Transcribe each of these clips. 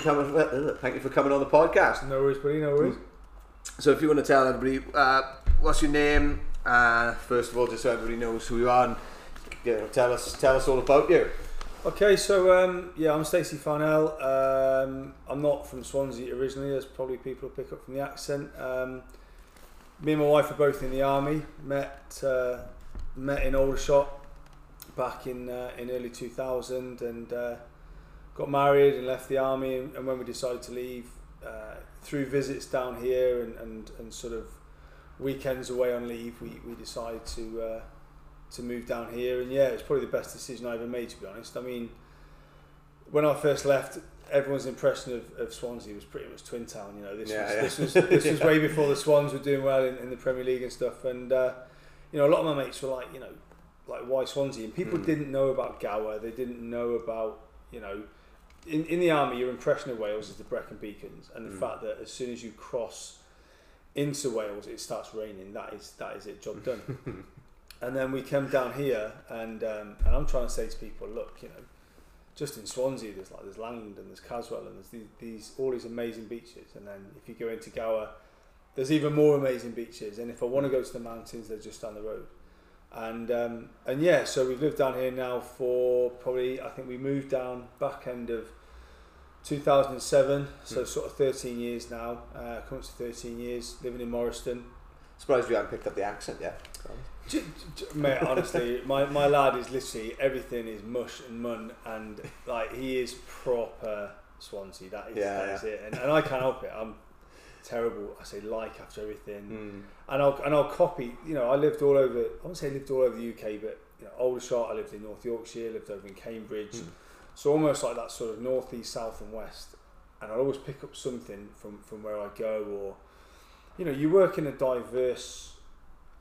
coming. uh, Thank you for coming on the podcast. No worries, buddy. No worries. So, if you want to tell everybody uh, what's your name, uh, first of all, just so everybody knows who you are, and you know, tell us tell us all about you. Okay, so um, yeah, I'm Stacey Farnell. Um, I'm not from Swansea originally, as probably people pick up from the accent. Um, me and my wife are both in the army. Met uh, met in Aldershot back in uh, in early 2000, and uh, got married and left the army. And, and when we decided to leave, uh, through visits down here and, and, and sort of weekends away on leave, we, we decided to uh, to move down here. And yeah, it's probably the best decision I ever made, to be honest. I mean, when I first left, everyone's impression of, of Swansea was pretty much Twin Town. You know, this Yeah, was yeah. this was this was way before the Swans were doing well in, in the Premier League and stuff. And uh, you know, a lot of my mates were like, you know, like why Swansea? And people Hmm. didn't know about Gower. They didn't know about you know. In, in the army, your impression of Wales is the Brecon Beacons, and the Mm. fact that as soon as you cross into Wales, it starts raining. That is that is it. Job done. and then we came down here, and um, and I'm trying to say to people, look, you know, just in Swansea, there's like there's Langland and there's Caswell and there's these, these all these amazing beaches, and then if you go into Gower, there's even more amazing beaches. And if I want to go to the mountains, they're just down the road. And um, and yeah, so we've lived down here now for probably I think we moved down back end of 2007, so Hmm. sort of 13 years now. Uh, coming to 13 years living in Morriston. Surprised you haven't picked up the accent yet. J- j- Mate, honestly, my, my lad is literally everything is mush and mun, and like he is proper Swansea. That is, Yeah, that is it, and, and I can't help it. I'm terrible. I say like after everything, Mm. and I'll and I'll copy. You know, I lived all over. I won't say lived all over the UK, but you know, Aldershot. I lived in North Yorkshire. Lived over in Cambridge. So almost like that sort of north, east, south, and west. And I'll always pick up something from from where I go, or you know, you work in a diverse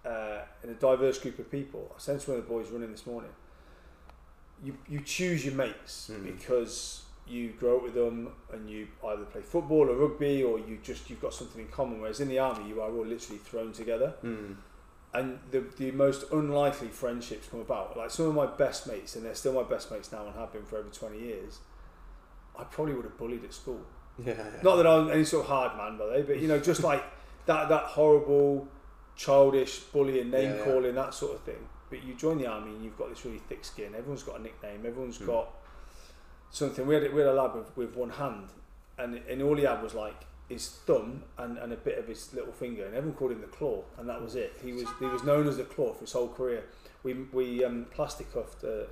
uh, in a diverse group of people. I to one of the boys running this morning. You you choose your mates Mm. because you grow up with them and you either play football or rugby or you just you've got something in common. Whereas in the army, you are all literally thrown together Mm. And the, the most unlikely friendships come about. Like some of my best mates, and they're still my best mates now and have been for over 20 years, I probably would have bullied at school. Yeah, yeah. Not that I'm any sort of hard man, by the way, but you know, just like that, that horrible, childish bullying, name Yeah, calling, that sort of thing. But you join the army and you've got this really thick skin. Everyone's got a nickname. Everyone's Hmm. got something. We had, we had a lad with, with one hand, and, and all he had was like his thumb and, and a bit of his little finger, and everyone called him the claw, and that was it. He was he was known as the claw for his whole career. We we um, plastic cuffed uh,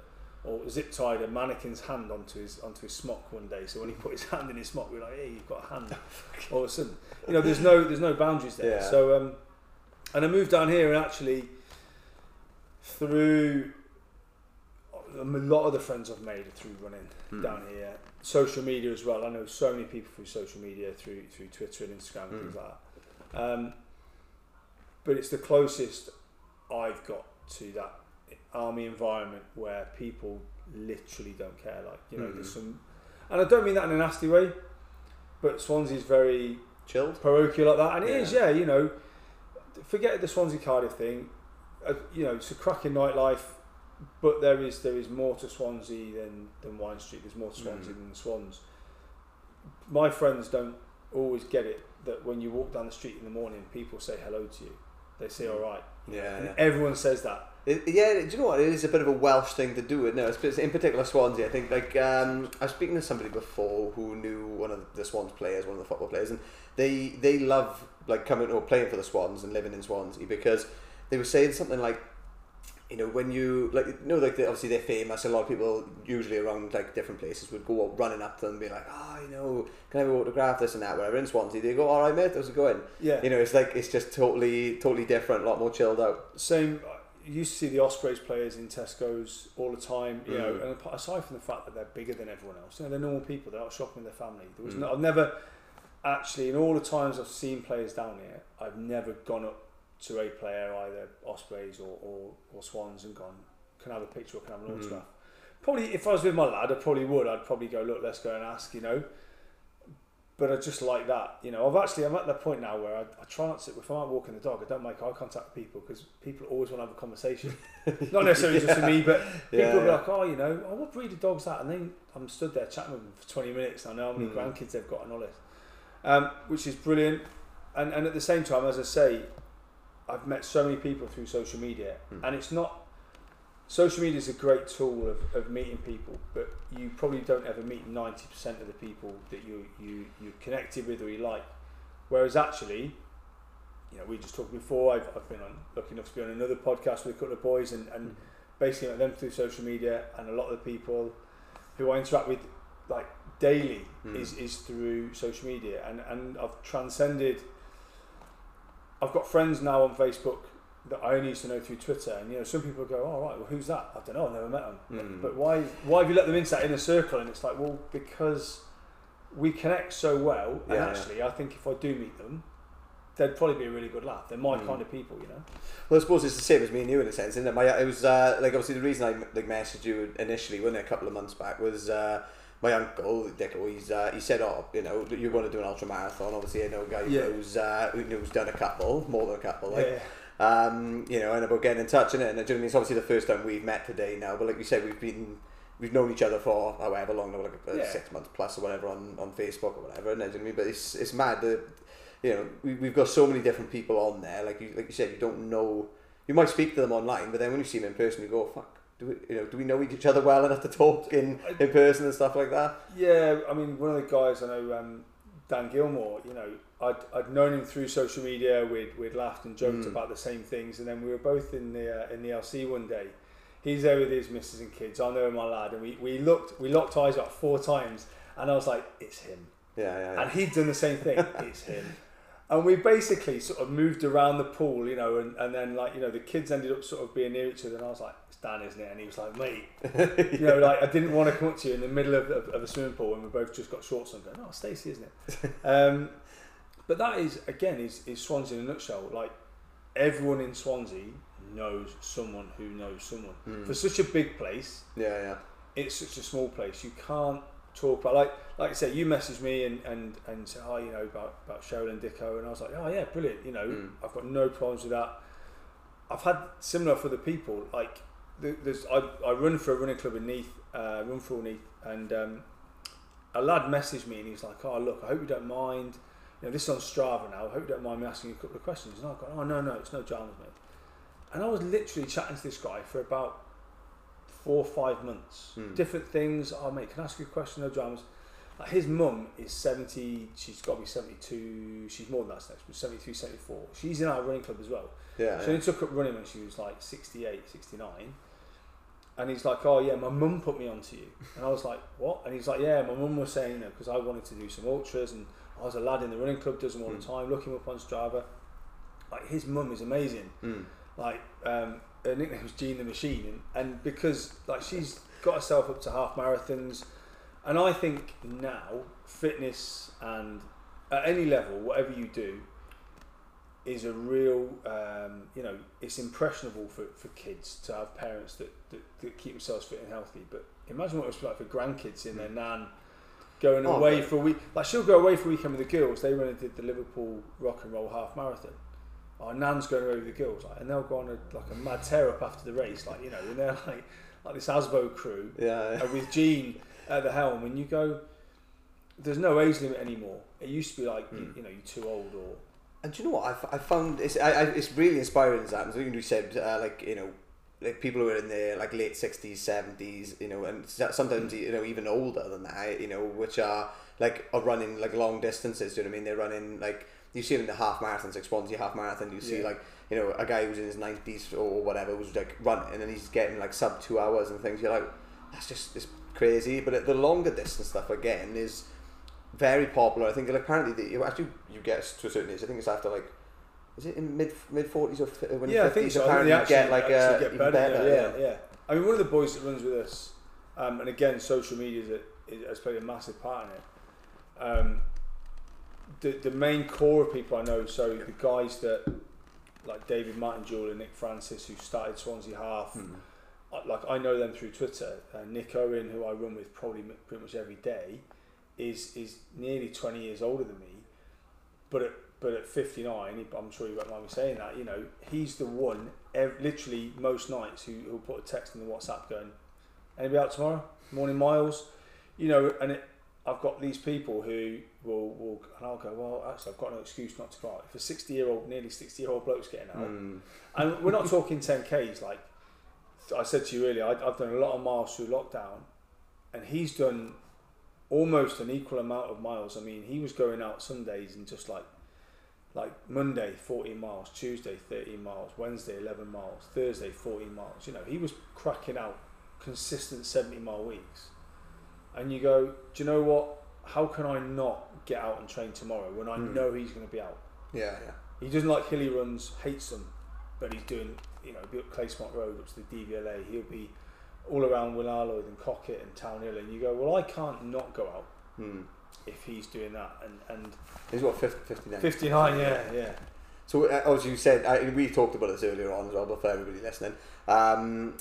or zip tied a mannequin's hand onto his onto his smock one day. So when he put his hand in his smock, we were like, "Hey, you've got a hand." All of a sudden, you know, there's no there's no boundaries there. Yeah. So um, and I moved down here and actually through a lot of the friends I've made are through running Mm. down here. Social media as well. I know so many people through social media, through through Twitter and Instagram and Mm. things like that. Um, but it's the closest I've got to that army environment where people literally don't care. Like you know, there's Mhm. some, and I don't mean that in a nasty way, but Swansea's very Chilled. parochial like that, and it Yeah. is, yeah. You know, forget the Swansea Cardiff thing. Uh, you know, it's a cracking nightlife, but there is there is more to Swansea than than Wind Street. There's more to Swansea Mm. than Swans. My friends don't always get it that when you walk down the street in the morning, people say hello to you. They say all right. Yeah, yeah. everyone says that. It, yeah, do you know what? It is a bit of a Welsh thing to do. It. No, it's in particular Swansea. I think like um, I was speaking to somebody before who knew one of the Swans players, one of the football players, and they they love like coming or playing for the Swans and living in Swansea because they were saying something like, you know, when you like you know like they, obviously they're famous. A lot of people usually around like different places would go up running up to them and be like, oh, you know, can I have autograph? This and that. Whatever in Swansea, they go, all right, mate, how's it going? Yeah. You know, it's like it's just totally totally different, a lot more chilled out. Same. You used to see the Ospreys players in Tesco's all the time, you know. Mm. And aside from the fact that they're bigger than everyone else, you know, they're normal people. They're out shopping with their family. There was Mm. no, I've never actually, in all the times I've seen players down here, I've never gone up to a player, either Ospreys or, or, or Swans, and gone, "Can I have a picture or can I have an Mm. autograph?" Probably, if I was with my lad, I probably would. I'd probably go, "Look, let's go and ask," you know. but I just like that. You know, I've actually I'm at that point now where I, I try not to. If I'm out walking the dog, I don't make eye contact with people because people always want to have a conversation. not necessarily just with me, but people Yeah, yeah. like, oh, you know, oh, what breed of dog's that? And then I'm stood there chatting with them for 20 minutes. And I know how many Mm. grandkids they've got and all this, um, which is brilliant. And and at the same time, as I say, I've met so many people through social media, Mm. and it's not. Social media is a great tool of, of meeting people, but you probably don't ever meet 90% of the people that you, you, you're connected with or you like. Whereas actually, you know, we just talked before, I've, I've been on, lucky enough to be on another podcast with a couple of boys and, and basically met them through social media and a lot of the people who I interact with like daily Mm. is, is through social media and, and I've transcended I've got friends now on Facebook that I only used to know through Twitter and you know some people go oh right well who's that I don't know I've never met them Mm. but why why have you let them into that inner circle and it's like well because we connect so well and Yeah, yeah. actually I think if I do meet them they'd probably be a really good laugh they're my Mm. kind of people you know Well, I suppose it's the same as me and you in a sense, isn't it? My, it was uh, like obviously the reason I like messaged you initially, wasn't it, a couple of months back, was uh, my uncle Dicko. He's uh, he said, "Oh, you know, you want to do an ultra marathon?" Obviously, I know a guy Yeah. who's uh, who- who's done a couple, more than a couple, like. yeah Um, you know, and about getting in touch and it, and do you know? It's obviously the first time we've met today now, but like you said, we've been we've known each other for however long like uh, Yeah. six months plus or whatever on, on Facebook or whatever, and you know what I mean? But it's it's mad that you know we we've got so many different people on there. Like you like you said, you don't know. You might speak to them online, but then when you see them in person, you go, "Fuck, do we you know do we know each other well enough to talk in in person and stuff like that?" Yeah, I mean, one of the guys I know, um, Dan Gilmore, you know, I'd, I'd known him through social media. We'd, we'd laughed and joked Mm. about the same things, and then we were both in the uh, in the LC one day. He's there with his missus and kids. I know my lad, and we, we looked we locked eyes about four times, and I was like, "It's him," Yeah, yeah. and he'd done the same thing. it's him. And we basically sort of moved around the pool, you know, and, and then like you know the kids ended up sort of being near each other, and I was like, "It's Dan, isn't it?" And he was like, "Mate, you know, like I didn't want to come up to you in the middle of, of, of a swimming pool and we both just got shorts on. Going, oh, Stacey, isn't it? um, but that is again is, is Swansea in a nutshell. Like everyone in Swansea knows someone who knows someone. Mm. For such a big place, yeah, yeah. it's such a small place. You can't talk about like like I said. You messaged me and and and said, oh, you know about about Cheryl and Dicko, and I was like, oh yeah, brilliant. You know, Mm. I've got no problems with that. I've had similar for the people. Like there's I, I run for a running club in Neath, uh, run for Neath, and um, a lad messaged me and he was like, oh look, I hope you don't mind. You know, this is on Strava now. I hope you don't mind me asking you a couple of questions. And I go, oh no no, it's no dramas, mate. And I was literally chatting to this guy for about four or five months. Hmm. Different things. Oh mate, can I ask you a question? No dramas. Like his mum is 70, she's got to be 72, she's more than that, but 73, 74. She's in our running club as well. Yeah, She yeah. only took up running when she was like 68, 69. And he's like, oh yeah, my mum put me onto you. And I was like, what? And he's like, yeah, my mum was saying, you know, because I wanted to do some ultras and I was a lad in the running club, does them all the Mm. time, look him up on Strava. Like his mum is amazing. Mm. Like um, her nickname was Jean the Machine, and, and because like she's got herself up to half marathons, and I think now fitness and at any level, whatever you do, is a real um, you know it's impressionable for, for kids to have parents that, that, that keep themselves fit and healthy. But imagine what it was like for grandkids in their nan going Oh, away for a week. Like she'll go away for a weekend with the girls. They went and did the Liverpool Rock and Roll Half Marathon. Our nan's going away with the girls, like, and they'll go on a, like a mad tear up after the race, like you know, and they're like like this Asbo crew Yeah, uh, with Jean at the helm, and you go, there's no age limit anymore. It used to be like you, Mm. you know you're too old or And do you know what I, f- I found? It's I, I, it's really inspiring as that. As you said, uh, like you know, like people who are in their like late sixties, seventies, you know, and sometimes you know even older than that, you know, which are like are running like long distances. Do you know what I mean? They're running like you see it in the half marathons, like Swansea half marathon. You see Yeah. like you know a guy who's in his nineties or whatever was like running, and then he's getting like sub two hours and things. You're like, that's just it's crazy. But the longer distance stuff again is very popular. I think like apparently the, you actually you get to a certain age. I think it's after like is it in mid mid forties or when yeah, I you're think 50s, so. I think apparently they you actually, get like actually uh, get better. better. yeah, yeah, I mean, one of the boys that runs with us, um, and again, social media is a, is, has played a massive part in it. Um, the the main core of people I know, so the guys that like David Martin and Nick Francis, who started Swansea Half. I- like I know them through Twitter. Uh, Nick Owen, who I run with probably m- pretty much every day, is is nearly 20 years older than me, but at but at 59, I'm sure you won't mind me saying that. You know, he's the one, ev- literally most nights, who who put a text in the WhatsApp going, "Anybody out tomorrow? Morning miles." You know, and it, I've got these people who will will and I'll go, well, actually, I've got no excuse not to go out. If a 60 year old, nearly 60 year old bloke's getting out, Mm. and we're not talking 10Ks. Like I said to you earlier, I, I've done a lot of miles through lockdown, and he's done almost an equal amount of miles. I mean, he was going out some days and just like, like Monday 14 miles, Tuesday 13 miles, Wednesday 11 miles, Thursday 14 miles. You know, he was cracking out consistent 70 mile weeks. And you go, do you know what? How can I not get out and train tomorrow when I Hmm. know he's going to be out? Yeah, yeah. He doesn't like hilly runs, hates them, but he's doing, you know, be up Clasemont Road up to the DVLA. He'll be all around Waunarlwydd and Cockett and Town Hill, and you go, well, I can't not go out Hmm. if he's doing that. And and He's what 50, 59. 59, yeah, yeah. So uh, as you said, I, we talked about this earlier on as well, but for everybody listening, um,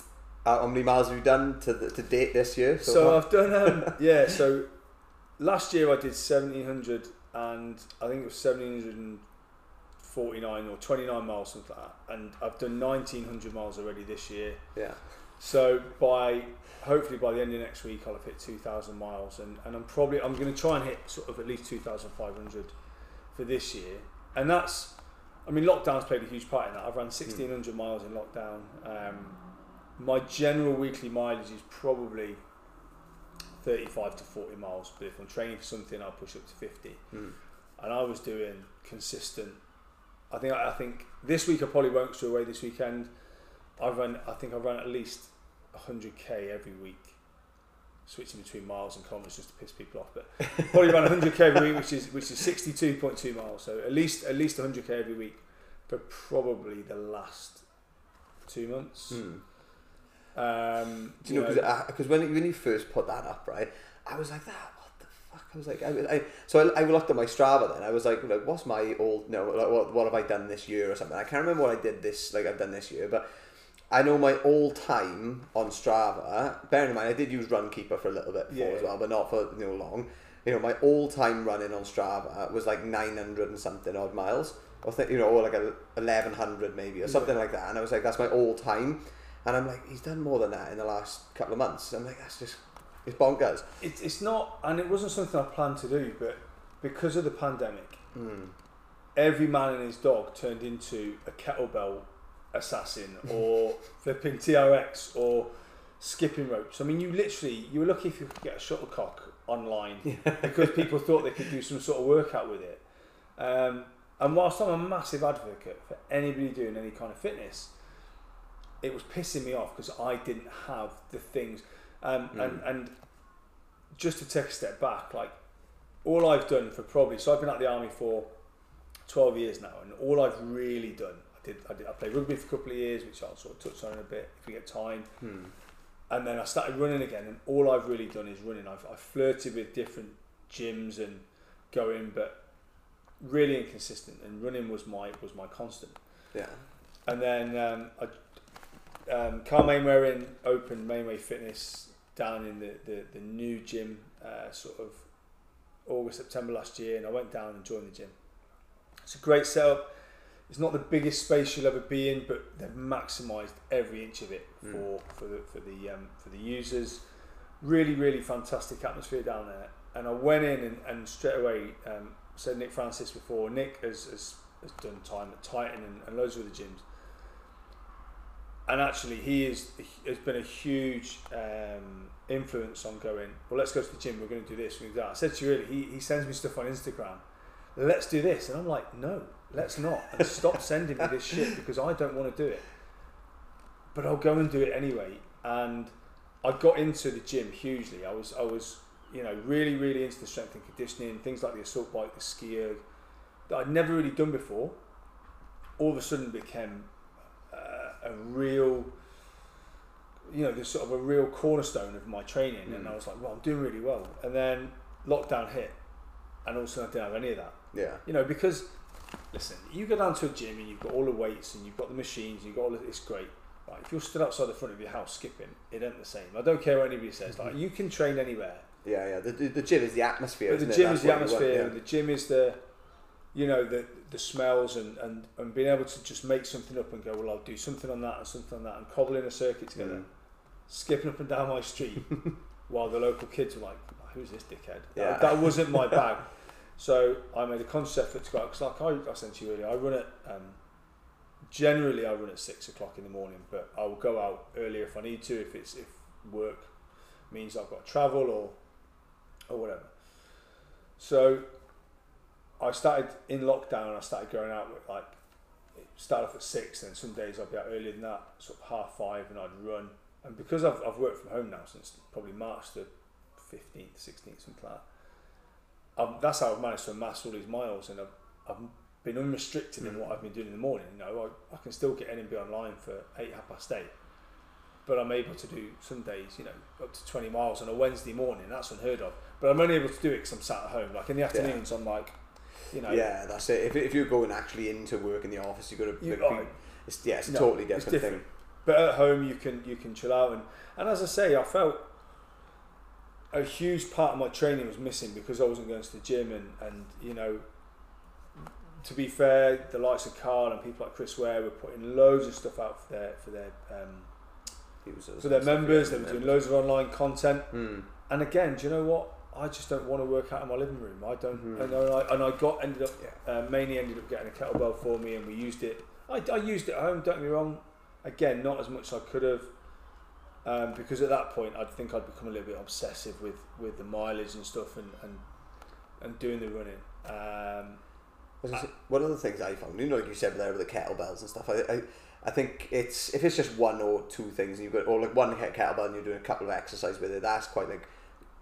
uh, how many miles have you done to the, to date this year? So far? I've done, um, yeah. So last year I did 1700, and I think it was 1749 or 29 miles, something like that. And I've done 1900 miles already this year. yeah, So by hopefully by the end of next week I'll have hit 2,000 miles and, and I'm probably I'm going to try and hit sort of at least 2,500 for this year. And that's I mean lockdown's played a huge part in that. I've run 1,600 miles in lockdown. Um, my general weekly mileage is probably 35 to 40 miles but if I'm training for something I'll push up to 50 Hmm. and I was doing consistent I think I think this week I probably won't go away this weekend I run. I think I run at least 100k every week, switching between miles and kilometers just to piss people off. But probably run 100k every week, which is which is 62.2 miles. So at least at least 100k every week for probably the last two months. Hmm. Um, Do you know because when when you first put that up, right? I was like that. What the fuck? I was like, I, I so I, I looked at my Strava then. I was like, like what's my old no? Like, what what have I done this year or something? I can't remember what I did this like I've done this year, but I know my all time on Strava. Bearing in mind, I did use Runkeeper for a little bit before Yeah. as well, but not for you know long. You know, my all time running on Strava was like nine hundred and something odd miles. or think you know, or like a eleven hundred maybe or something like that. And I was like, that's my all time. And I'm like, he's done more than that in the last couple of months. I'm like, that's just it's bonkers. it's it's not, and it wasn't something I planned to do, but because of the pandemic, Mm. every man and his dog turned into a kettlebell assassin or flipping TRX or skipping ropes. I mean, you literally, you were lucky if you could get a shuttlecock online because people thought they could do some sort of workout with it. Um, and whilst I'm a massive advocate for anybody doing any kind of fitness, it was pissing me off because I didn't have the things. Um, and, and just to take a step back, like all I've done for probably, so I've been at the army for 12 years now, and all I've really done, did, I did, I played rugby for a couple of years, which I'll sort of touch on in a bit if we get time. Hmm. And then I started running again, and all I've really done is running. I've, I've flirted with different gyms and going, but really inconsistent. And running was my was my constant. Yeah. And then um, I, um, Carl Mainwaring opened Mainway Fitness down in the, the, the new gym, uh, sort of August, September last year, and I went down and joined the gym. It's a great setup. It's not the biggest space you'll ever be in, but they've maximised every inch of it for, for the for the um, for the users. Really, really fantastic atmosphere down there. And I went in and, and straight away um, said Nick Francis before. Nick has, has, has done time at Titan and, and loads of other gyms. And actually, he is has been a huge um, influence on going. Well, let's go to the gym. We're going to do this. We're going to do that. I said to you earlier. He, he sends me stuff on Instagram. Let's do this, and I'm like, no, let's not. And stop sending me this shit because I don't want to do it. But I'll go and do it anyway. And I got into the gym hugely. I was I was you know really really into the strength and conditioning things like the assault bike, the skier that I'd never really done before. All of a sudden became uh, a real you know the sort of a real cornerstone of my training, and Mm. I was like, well, I'm doing really well. And then lockdown hit, and all of a sudden I didn't have any of that. Yeah. You know, because listen, you go down to a gym and you've got all the weights and you've got the machines, and you've got all the, it's great. Right, if you're stood outside the front of your house skipping, it ain't the same. I don't care what anybody says. Like you can train anywhere Yeah, yeah. The, the, the gym is the atmosphere. But the gym That's is the want, atmosphere, yeah. the gym is the, you know, the the smells and, and, and being able to just make something up and go, well, I'll do something on that and something on that, and cobbling a circuit together, Mm. skipping up and down my street, while the local kids were like, who's this dickhead? Yeah. That, that wasn't my bag. So I made a conscious effort to go out, because like I, I said to you earlier, I run at, um, generally I run at six o'clock in the morning, but I will go out earlier if I need to, if it's, if work means I've got to travel or, or whatever. So I started in lockdown. I started going out with like start off at six, and some days I'd be out earlier than that, sort of half five, and I'd run. And because I've, I've worked from home now since probably March the fifteenth, sixteenth, something like that. I've, that's how I've managed to amass all these miles, and I've, I've been unrestricted in Mm. what I've been doing in the morning. You know, I, I can still get NMB online for eight half past eight, but I'm able to do some days, you know, up to twenty miles on a Wednesday morning. That's unheard of. But I'm only able to do it because I'm sat at home. Like in the afternoons, I'm like, you know, Yeah, that's it. If, if you're going actually into work in the office, you've got to. You- like, it's, yeah, it's a no, totally different, different. thing. But at home, you can you can chill out, and and as I say, I felt a huge part of my training was missing because I wasn't going to the gym, and and you know, to be fair, the likes of Carl and people like Chris Ware were putting loads of stuff out for their for their um, for their members. They were doing loads of online content, Mm. and again, do you know what? I just don't want to work out in my living room. I don't, Mhm. and, I, and I got ended up Yeah. uh, mainly ended up getting a kettlebell for me, and we used it. I, I used it at home. Don't get me wrong. Again, not as much as I could have, um, because at that point I'd think I'd become a little bit obsessive with, with the mileage and stuff, and and, and doing the running. Um, I One of the things I found, you know, like you said there with the kettlebells and stuff, I, I, I think it's if it's just one or two things, and you've got or like one kettlebell and you're doing a couple of exercises with it, that's quite like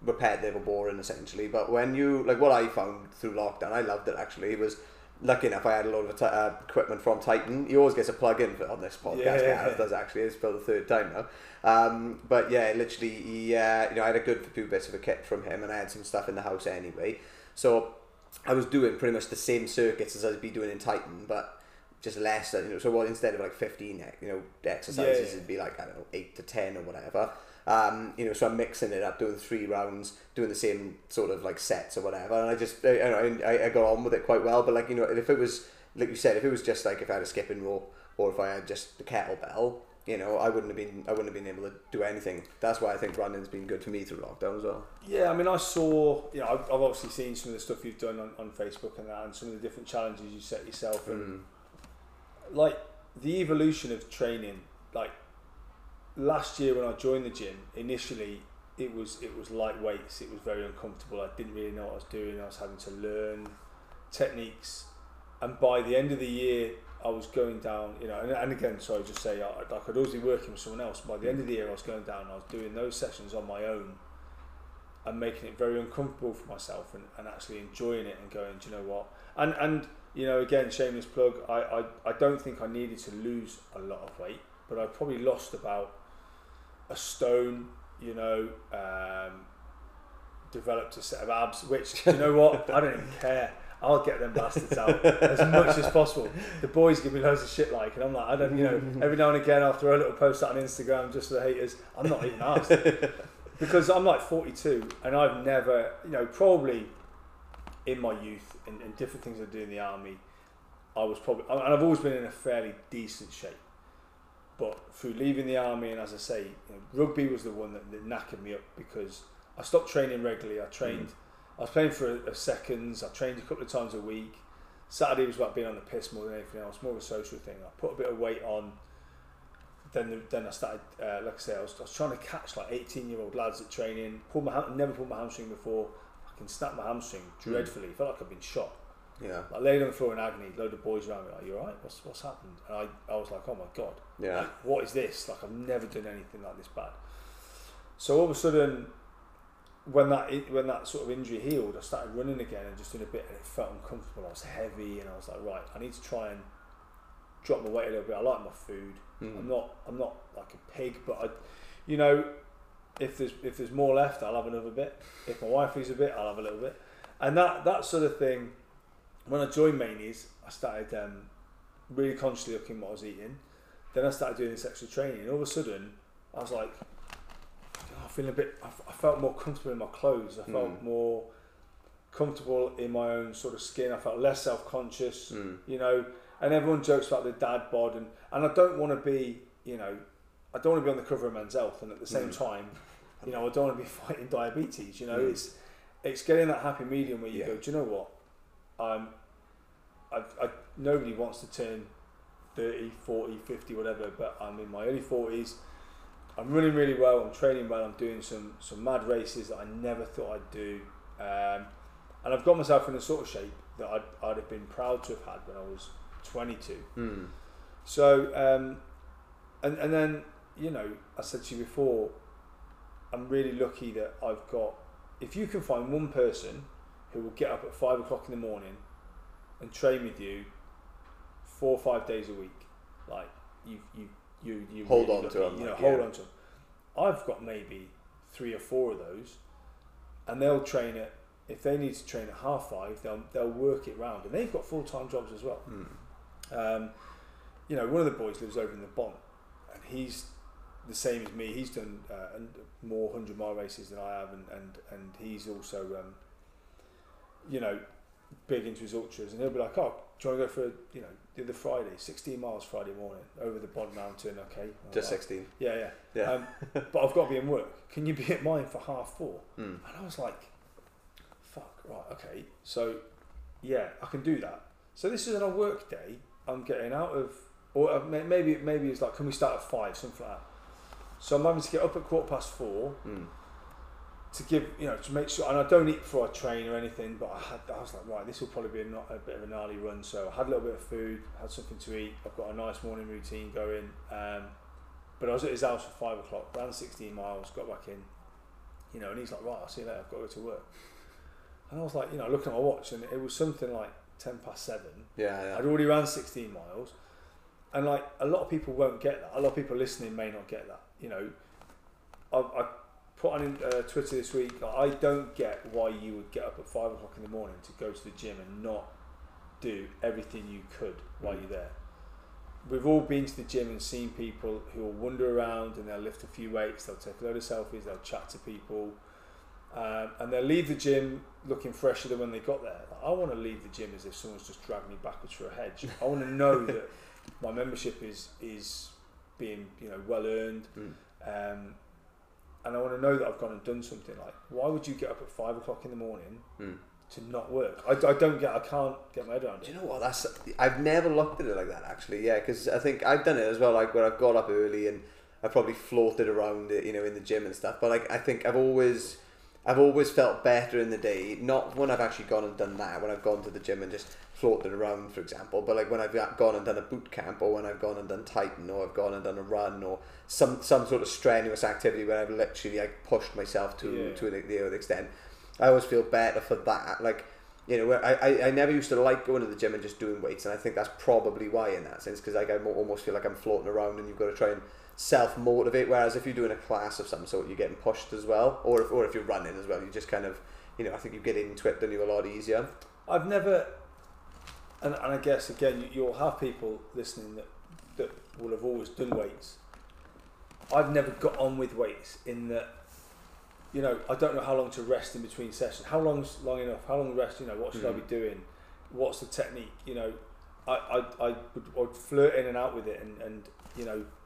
repetitive or boring essentially. But when you like what I found through lockdown, I loved it actually. It was lucky enough I had a lot of uh, equipment from Titan. He always gets a plug in on this podcast. Yeah. Gareth does actually. It's for the third time now. Um, but yeah, literally, he, uh, you know, I had a good few bits of a kit from him, and I had some stuff in the house anyway. So I was doing pretty much the same circuits as I'd be doing in Titan, but just less. You know, so what instead of like fifteen, you know, exercises, Yeah, yeah. it'd be like I don't know, eight to ten or whatever. Um, you know, so I'm mixing it up, doing three rounds, doing the same sort of like sets or whatever, and I just, I, I, I, got on with it quite well. But like you know, if it was like you said, if it was just like if I had a skipping rope or if I had just the kettlebell, you know, I wouldn't have been, I wouldn't have been able to do anything. That's why I think running's been good for me through lockdown as well. yeah, I mean, I saw. You know, I've, I've obviously seen some of the stuff you've done on, on Facebook and that, and some of the different challenges you set yourself, and Mm. like the evolution of training like last year when I joined the gym initially it was it was light weights. It was very uncomfortable. I didn't really know what I was doing. I was having to learn techniques. And by the end of the year I was going down you know and, and again so I just say I, like I'd always be working with someone else. By the end of the year I was going down. I was doing those sessions on my own and making it very uncomfortable for myself and, and actually enjoying it and going do you know what? And and you know, again, shameless plug. I, I, I don't think I needed to lose a lot of weight, but I probably lost about a stone. You know, um, developed a set of abs. Which you know what? I don't even care. I'll get them bastards out as much as possible. The boys give me loads of shit like, and I'm like, I don't, you know, every now and again I'll throw a little post out on Instagram just for the haters. I'm not even asked because I'm like 42 and I've never, you know, probably in my youth and, and different things I do in the army, I was probably, and I've always been in a fairly decent shape. But through leaving the army, and as I say, you know, rugby was the one that, that knackered me up because I stopped training regularly. I trained, I was playing for a, a seconds. I trained a couple of times a week. Saturday was about being on the piss more than anything else, more of a social thing. I put a bit of weight on. Then, the, then I started, uh, like I say, I was, I was trying to catch like 18 year old lads at training. Pulled my never pulled my hamstring before. I can snap my hamstring dreadfully. Felt like I'd been shot. Yeah, I laid on the floor in agony. Load of boys around me like, "You alright? What's what's happened?" And I, I was like, "Oh my god, yeah, like, what is this? Like I've never done anything like this bad." So all of a sudden, when that when that sort of injury healed, I started running again and just doing a bit, and it felt uncomfortable. I was heavy, and I was like, "Right, I need to try and drop my weight a little bit. I like my food. Mm. I'm not I'm not like a pig, but I, you know, if there's if there's more left, I'll have another bit. If my wife leaves a bit, I'll have a little bit, and that that sort of thing. When I joined Manies, I started um, really consciously looking what I was eating. Then I started doing this extra training, and all of a sudden, I was like, "Oh, feel a bit. I, f- I felt more comfortable in my clothes. I felt Mm. more comfortable in my own sort of skin. I felt less self conscious. Mm. You know, and everyone jokes about the dad bod, and and I don't want to be. You know, I don't want to be on the cover of Men's Health, and at the same Mm. time, you know, I don't want to be fighting diabetes. You know, Mm. it's it's getting that happy medium where you Yeah. go, do you know what? I'm, I, I, nobody wants to turn 30, 40, 50, whatever, but I'm in my early 40s. I'm running really well, I'm training well, I'm doing some, some mad races that I never thought I'd do. Um, and I've got myself in a sort of shape that I'd, I'd have been proud to have had when I was 22. Mm. So, um, and and then you know, I said to you before, I'm really lucky that I've got. If you can find one person who will get up at five o'clock in the morning and train with you four or five days a week, like you you you you Hold really on to them, you know, like, hold yeah. on to them. I've got maybe three or four of those, and they'll train at. If they need to train at half five, they'll they'll work it round, and they've got full time jobs as well. Mm. Um, you know, one of the boys lives over in the Bont, and he's the same as me. He's done uh, and more hundred mile races than I have, and and, and he's also, um, you know, big into his ultras. And he'll be like, "Oh, do you want to go for you know the other Friday, sixteen miles Friday morning over the Bont Mountain?" Okay, I'm Just like, 16. yeah, yeah. Yeah. Um, but I've got to be in work. Can you be at mine for half four? Mm. And I was like, fuck, right, okay. So, yeah, I can do that. So this is on a work day. I'm getting out of, or uh, maybe maybe it's like, can we start at five, something like that. So I'm having to get up at quarter past four Mm. To give, you know, to make sure, and I don't eat before I train or anything, but I had, I was like, right, this will probably be a, not, a bit of a gnarly run. So I had a little bit of food, had something to eat. I've got a nice morning routine going. Um, but I was at his house at five o'clock, ran 16 miles, got back in, you know, and he's like, right, I'll see you later, I've got to go to work. And I was like, you know, looking at my watch, and it was something like 10 past seven. Yeah, yeah. I'd already ran 16 miles. And like a lot of people won't get that. A lot of people listening may not get that. You know, I, I put on uh, Twitter this week. like, I don't get why you would get up at five o'clock in the morning to go to the gym and not do everything you could while you're there. We've all been to the gym and seen people who will wander around and they'll lift a few weights, they'll take a load of selfies, they'll chat to people, um, and they'll leave the gym looking fresher than when they got there. I want to leave the gym as if someone's just dragged me backwards through a hedge. I want to know that my membership is is being you know well earned, Mm. um, and I want to know that I've gone and done something. Like, why would you get up at five o'clock in the morning Mm. to not work? I, I don't get. I can't get my head around Do it. you know what? That's I've never looked at it like that actually. Yeah, because I think I've done it as well. Like where I've got up early and I probably floated around it, you know, in the gym and stuff. But like I think I've always, I've always felt better in the day. Not when I've actually gone and done that. When I've gone to the gym and just floated around, for example. But like when I've gone and done a boot camp, or when I've gone and done Titan, or I've gone and done a run, or some some sort of strenuous activity where I've literally like pushed myself to Yeah. to the, the other extent. I always feel better for that. Like you know, where I, I, I never used to like going to the gym and just doing weights, and I think that's probably why in that sense, because like I almost feel like I'm floating around, and you've got to try and self motivate. Whereas if you're doing a class of some sort, you're getting pushed as well, or if or if you're running as well, you just kind of, you know, I think you get into it, then you're a lot easier. I've never, and, and I guess again, you, you'll have people listening that that will have always done weights. I've never got on with weights in that, you know, I don't know how long to rest in between sessions. How long's long enough? How long rest? You know, what should I Mm. be doing? What's the technique? You know, I I, I would, I would flirt in and out with it, and, and you know, I,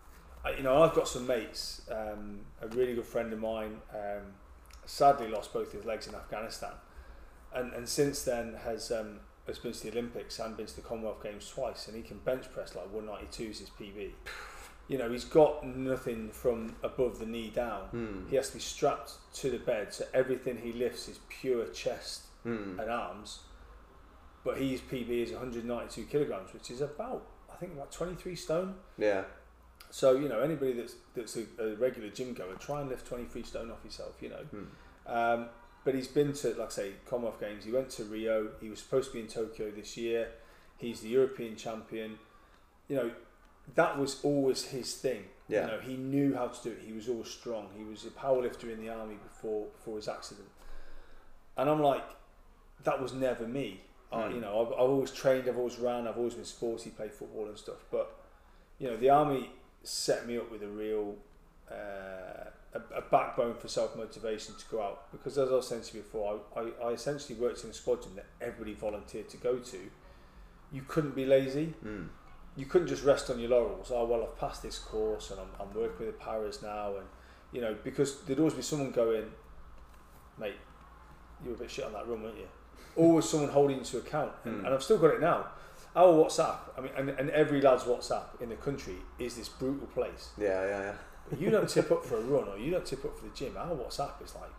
you know, I've got some mates. Um, a really good friend of mine, um, sadly lost both his legs in Afghanistan, and and since then has um, has been to the Olympics and been to the Commonwealth Games twice, and he can bench press like 192 is his PB. You know, he's got nothing from above the knee down. Hmm. He has to be strapped to the bed, so everything he lifts is pure chest Hmm. and arms. But his PB is 192 kilograms, which is about I think about 23 stone. Yeah. So you know, anybody that's that's a, a regular gym goer, try and lift 23 stone off yourself. You know. Hmm. Um, but he's been to, like I say, Commonwealth Games. He went to Rio. He was supposed to be in Tokyo this year. He's the European champion. You know, that was always his thing. Yeah. You know, he knew how to do it. He was always strong. He was a powerlifter in the army before before his accident. And I'm like, that was never me. I, Mm. you know, I've, I've always trained. I've always ran. I've always been sporty, played football and stuff. But you know, the army set me up with a real uh, a, a backbone for self motivation to go out. Because as I was saying to you before, I, I, I essentially worked in a squadron that everybody volunteered to go to. You couldn't be lazy. Mm. You couldn't just rest on your laurels. Oh well, I've passed this course and I'm, I'm working with the paras now, and you know because there'd always be someone going, mate, you were a bit shit on that run, weren't you? Always someone holding you to account, and, Mm. and I've still got it now. Our WhatsApp, I mean, and, and every lad's WhatsApp in the country is this brutal place. Yeah, yeah, yeah. you don't tip up for a run or you don't tip up for the gym, our WhatsApp is like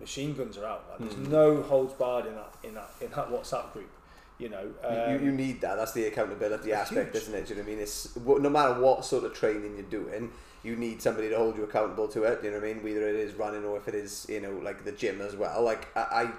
machine guns are out. Like, there's Mm. no holds barred in that in that in that WhatsApp group. You know, You- you, um, you need that. That's the accountability aspect, huge. isn't it? Do you know what I mean? It's no matter what sort of training you're doing, you need somebody to hold you accountable to it. You know what I mean? Whether it is running or if it is, you know, like the gym as well. Like I,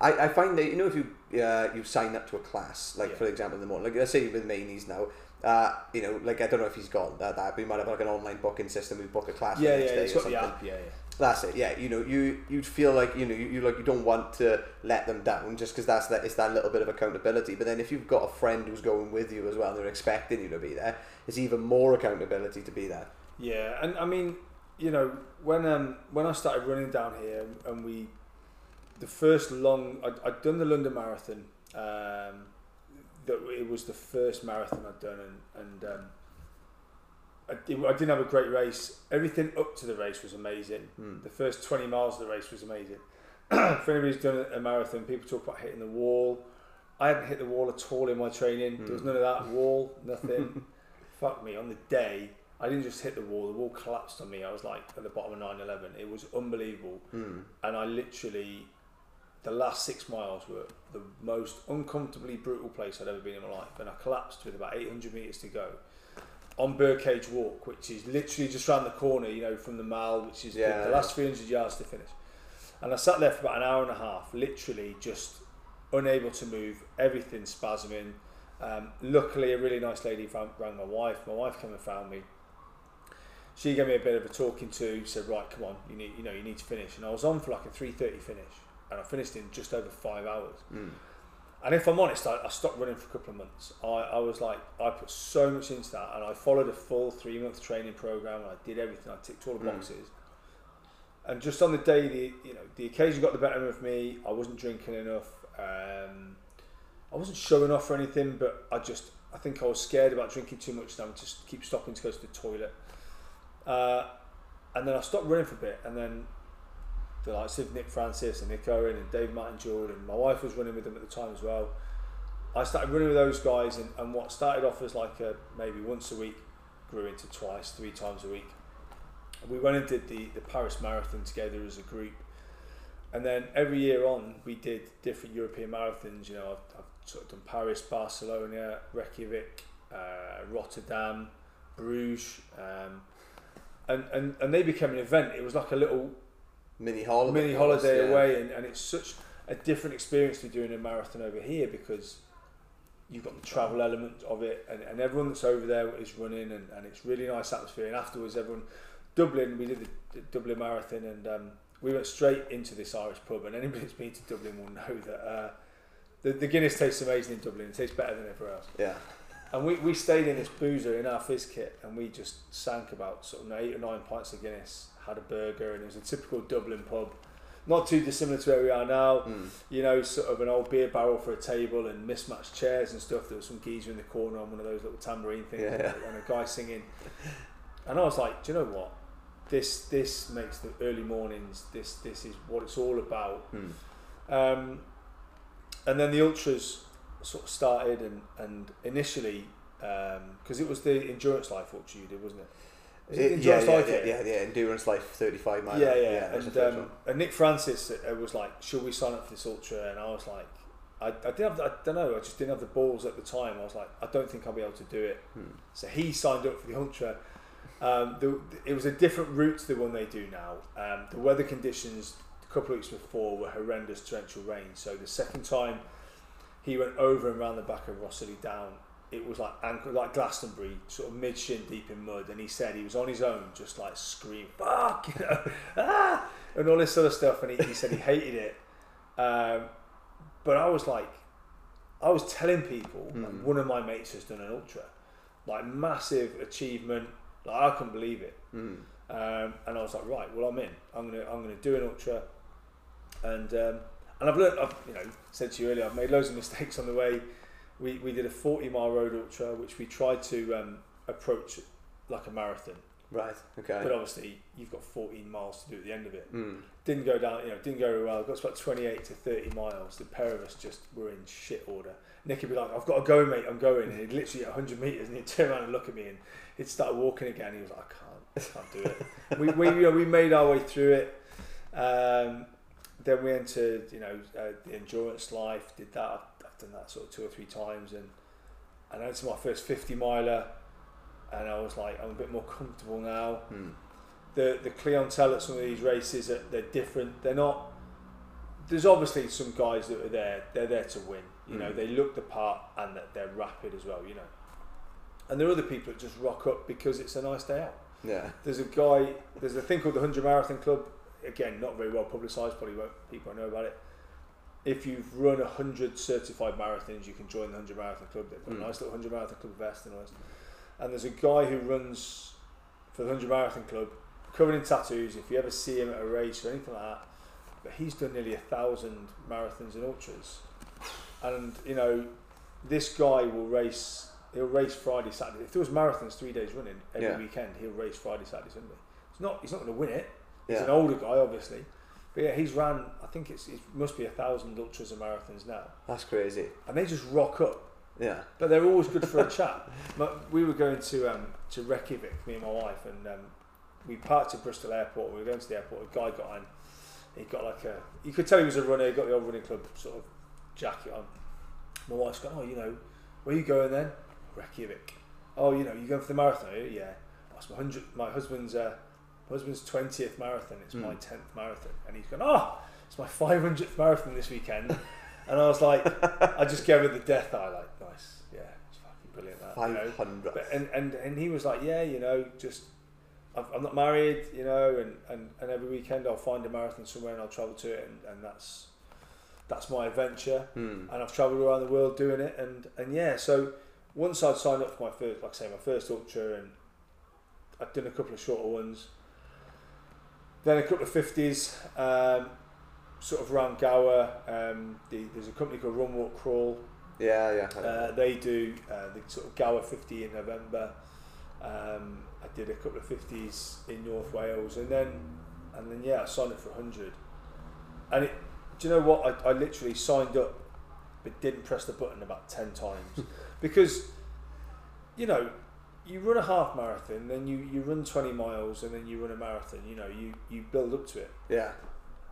I, I find that you know if you uh, you sign up to a class, like Yeah. for example in the morning, like let's say with Manies now. Uh, you know, like I don't know if he's got that, that, but he might have like an online booking system. We book a class yeah, yeah, day it's or got something. the app. Yeah, yeah. That's it. Yeah, you know, you you feel like you know you, you like you don't want to let them down just because that's that it's that little bit of accountability. But then if you've got a friend who's going with you as well, and they're expecting you to be there. It's even more accountability to be there. Yeah, and I mean, you know, when um when I started running down here and we, the first long I'd, I'd done the London Marathon. Um, that it was the first marathon I'd done, and and um, I, did- I didn't have a great race. Everything up to the race was amazing. Hmm. The first twenty miles of the race was amazing. For anybody who's done a marathon, people talk about hitting the wall. I hadn't hit the wall at all in my training. There was Hmm. none of that wall, nothing. Fuck me. On the day, I didn't just hit the wall. The wall collapsed on me. I was like at the bottom of 911. It was unbelievable. Hmm. And I literally, the last six miles were the most uncomfortably brutal place I'd ever been in my life. And I collapsed with about 800 metres to go on Birdcage Walk, which is literally just round the corner, you know, from the mile, which is the- Yeah, the, last 300 yards to finish. And I sat there for about an hour and a half, literally just unable to move, everything spasming. Um, luckily, a really nice lady rang, rang my wife. My wife came and found me. She gave me a bit of a talking to. Said, "Right, come on, you need, you know, you need to finish." And I was on for like a three thirty finish, and I finished in just over five hours. Hmm. And if I'm honest, I, I stopped running for a couple of months. I, I was like, I put so much into that, and I followed a full three month training program, and I did everything. I ticked all the Mm. boxes. And just on the day, the you know, the occasion got the better of me. I wasn't drinking enough. Um, I wasn't showing off or anything, but I just, I think I was scared about drinking too much, and I would just keep stopping to go to the toilet. Uh, and then I stopped running for a bit, and then the likes of Nick Francis and Nick Owen and Dave Martin Jordan. My wife was running with them at the time as well. I started running with those guys, and, and what started off as like a maybe once a week grew into twice, three times a week. We went and did the, the Paris Marathon together as a group, and then every year on we did different European marathons. You know, I've, I've sort of done Paris, Barcelona, Reykjavik, uh, Rotterdam, Bruges, um, and, and and they became an event. It was like a little Mini holiday. mini holiday away, and, and it's such a different experience to doing a marathon over here because you've got the travel element of it, and, and everyone that's over there is running, and, and it's really nice atmosphere. And afterwards, everyone Dublin, we did the, the Dublin marathon, and um, we went straight into this Irish pub. And anybody that's been to Dublin will know that uh, the, the Guinness tastes amazing in Dublin. It tastes better than everywhere else. Yeah. And we, we stayed in this boozer in our fizz kit and we just sank about sort of eight or nine pints of Guinness, had a burger, and it was a typical Dublin pub. Not too dissimilar to where we are now, Hmm. you know, sort of an old beer barrel for a table and mismatched chairs and stuff. There was some geezer in the corner on one of those little tambourine things Yeah, and a guy singing. And I was like, do you know what? This this makes the early mornings, this this is what it's all about. Hmm. Um, and then the ultras sort of started, and and initially because it was the endurance life ultra you did, wasn't it? It It- yeah, Endurance yeah, Life yeah, yeah, yeah, endurance life 35 mile. yeah, yeah. was and, um, and Nick Francis uh, was like, "Should we sign up for this ultra?" And I was like, "I, I didn't have, I don't know, I just didn't have the balls at the time." I was like, "I don't think I'll be able to do it." Hmm. So he signed up for the ultra. Um, the, it was a different route to the one they do now. Um, the weather conditions a couple of weeks before were horrendous torrential rain. So the second time he went over and round the back of Rhossili Down, it was like ankle, like Glastonbury, sort of mid shin deep in mud. And he said he was on his own, just like screaming "Fuck!" you know, ah, and all this sort of stuff. And he, he said he hated it. Um, but I was like, I was telling people, like, Mm. one of my mates has done an ultra, like massive achievement. Like I couldn't believe it. Hmm. Um, and I was like, right, well, I'm in. I'm gonna I'm gonna do an ultra, and um, and I've learned. I've you know said to you earlier, I've made loads of mistakes on the way. We we did a 40 mile road ultra, which we tried to um, approach like a marathon, Right. Okay. but obviously you've got 14 miles to do at the end of it. Mm. Didn't go down, you know, didn't go very well. Got to about 28 to 30 miles. The pair of us just were in shit order. Nick would be like, I've got to go, mate, I'm going. And he'd literally at 100 metres and he'd turn around and look at me and he'd start walking again. He was like, I can't, I can't do it. we, we, you know, we made our way through it. Um, then we entered, you know, uh, the endurance life, did that. Done that sort of two or three times. And, and I went to my first 50 miler and I was like, I'm a bit more comfortable now Mm. the the clientele at some of these races are, they're different. They're not. There's obviously some guys that are there. They're there to win. You know, Mm. they look the part and that they're rapid as well. You know, and there are other people that just rock up because it's a nice day out. Yeah. There's a guy. There's a thing called the Hundred Marathon Club. Again, not very well publicised. Probably won't people know about it. If you've run a hundred certified marathons, you can join the Hundred Marathon Club. They've got Mm. a nice little Hundred Marathon Club vest and all this. And there's a guy who runs for the Hundred Marathon Club, covered in tattoos. If you ever see him at a race or anything like that, but he's done nearly a thousand marathons and ultras. And you know, this guy will race. He'll race Friday, Saturday. If there was marathons three days running every Yeah. weekend, he'll race Friday, Saturday, Sunday. It's not. He's not going to win it. He's Yeah. an older guy, obviously. But yeah, he's ran. I think it's it must be a thousand ultras and marathons now, That's crazy. and they just rock up. Yeah. But they're always good for a chat. But we were going to um, to Reykjavik, me and my wife, and um, we parked at Bristol Airport. We were going to the airport. A guy got on. He got like a. You could tell he was a runner. He got the old running club sort of jacket on. My wife's going, oh, you know, where you going then? Reykjavik. Oh, you know, you going for the marathon? are you?" Yeah. It's my hundred. My husband's uh, husband's twentieth marathon. It's my Mm. tenth marathon, and he's going, oh, it's my five hundredth marathon this weekend. and I was like, I just gave her the death eye, like, nice, yeah, it's fucking brilliant. That, you know. Five hundred. But, and, and and he was like, yeah, you know, just I've, I'm not married, you know, and, and, and every weekend I'll find a marathon somewhere and I'll travel to it, and, and that's that's my adventure. Hmm. And I've travelled around the world doing it, and and yeah, so once I'd signed up for my first, like I say, my first ultra, and I'd done a couple of shorter ones, then a couple of fifties, um, sort of around Gower. Um, the, there's a company called Run Walk Crawl. Yeah, yeah. Uh, they do uh, the sort of Gower 50 in November. Um, I did a couple of 50s in North Wales, and then and then yeah, I signed up for 100. And it, do you know what? I, I literally signed up, but didn't press the button about 10 times because you know you run a half marathon, then you, you run 20 miles, and then you run a marathon. You know, you, you build up to it. yeah.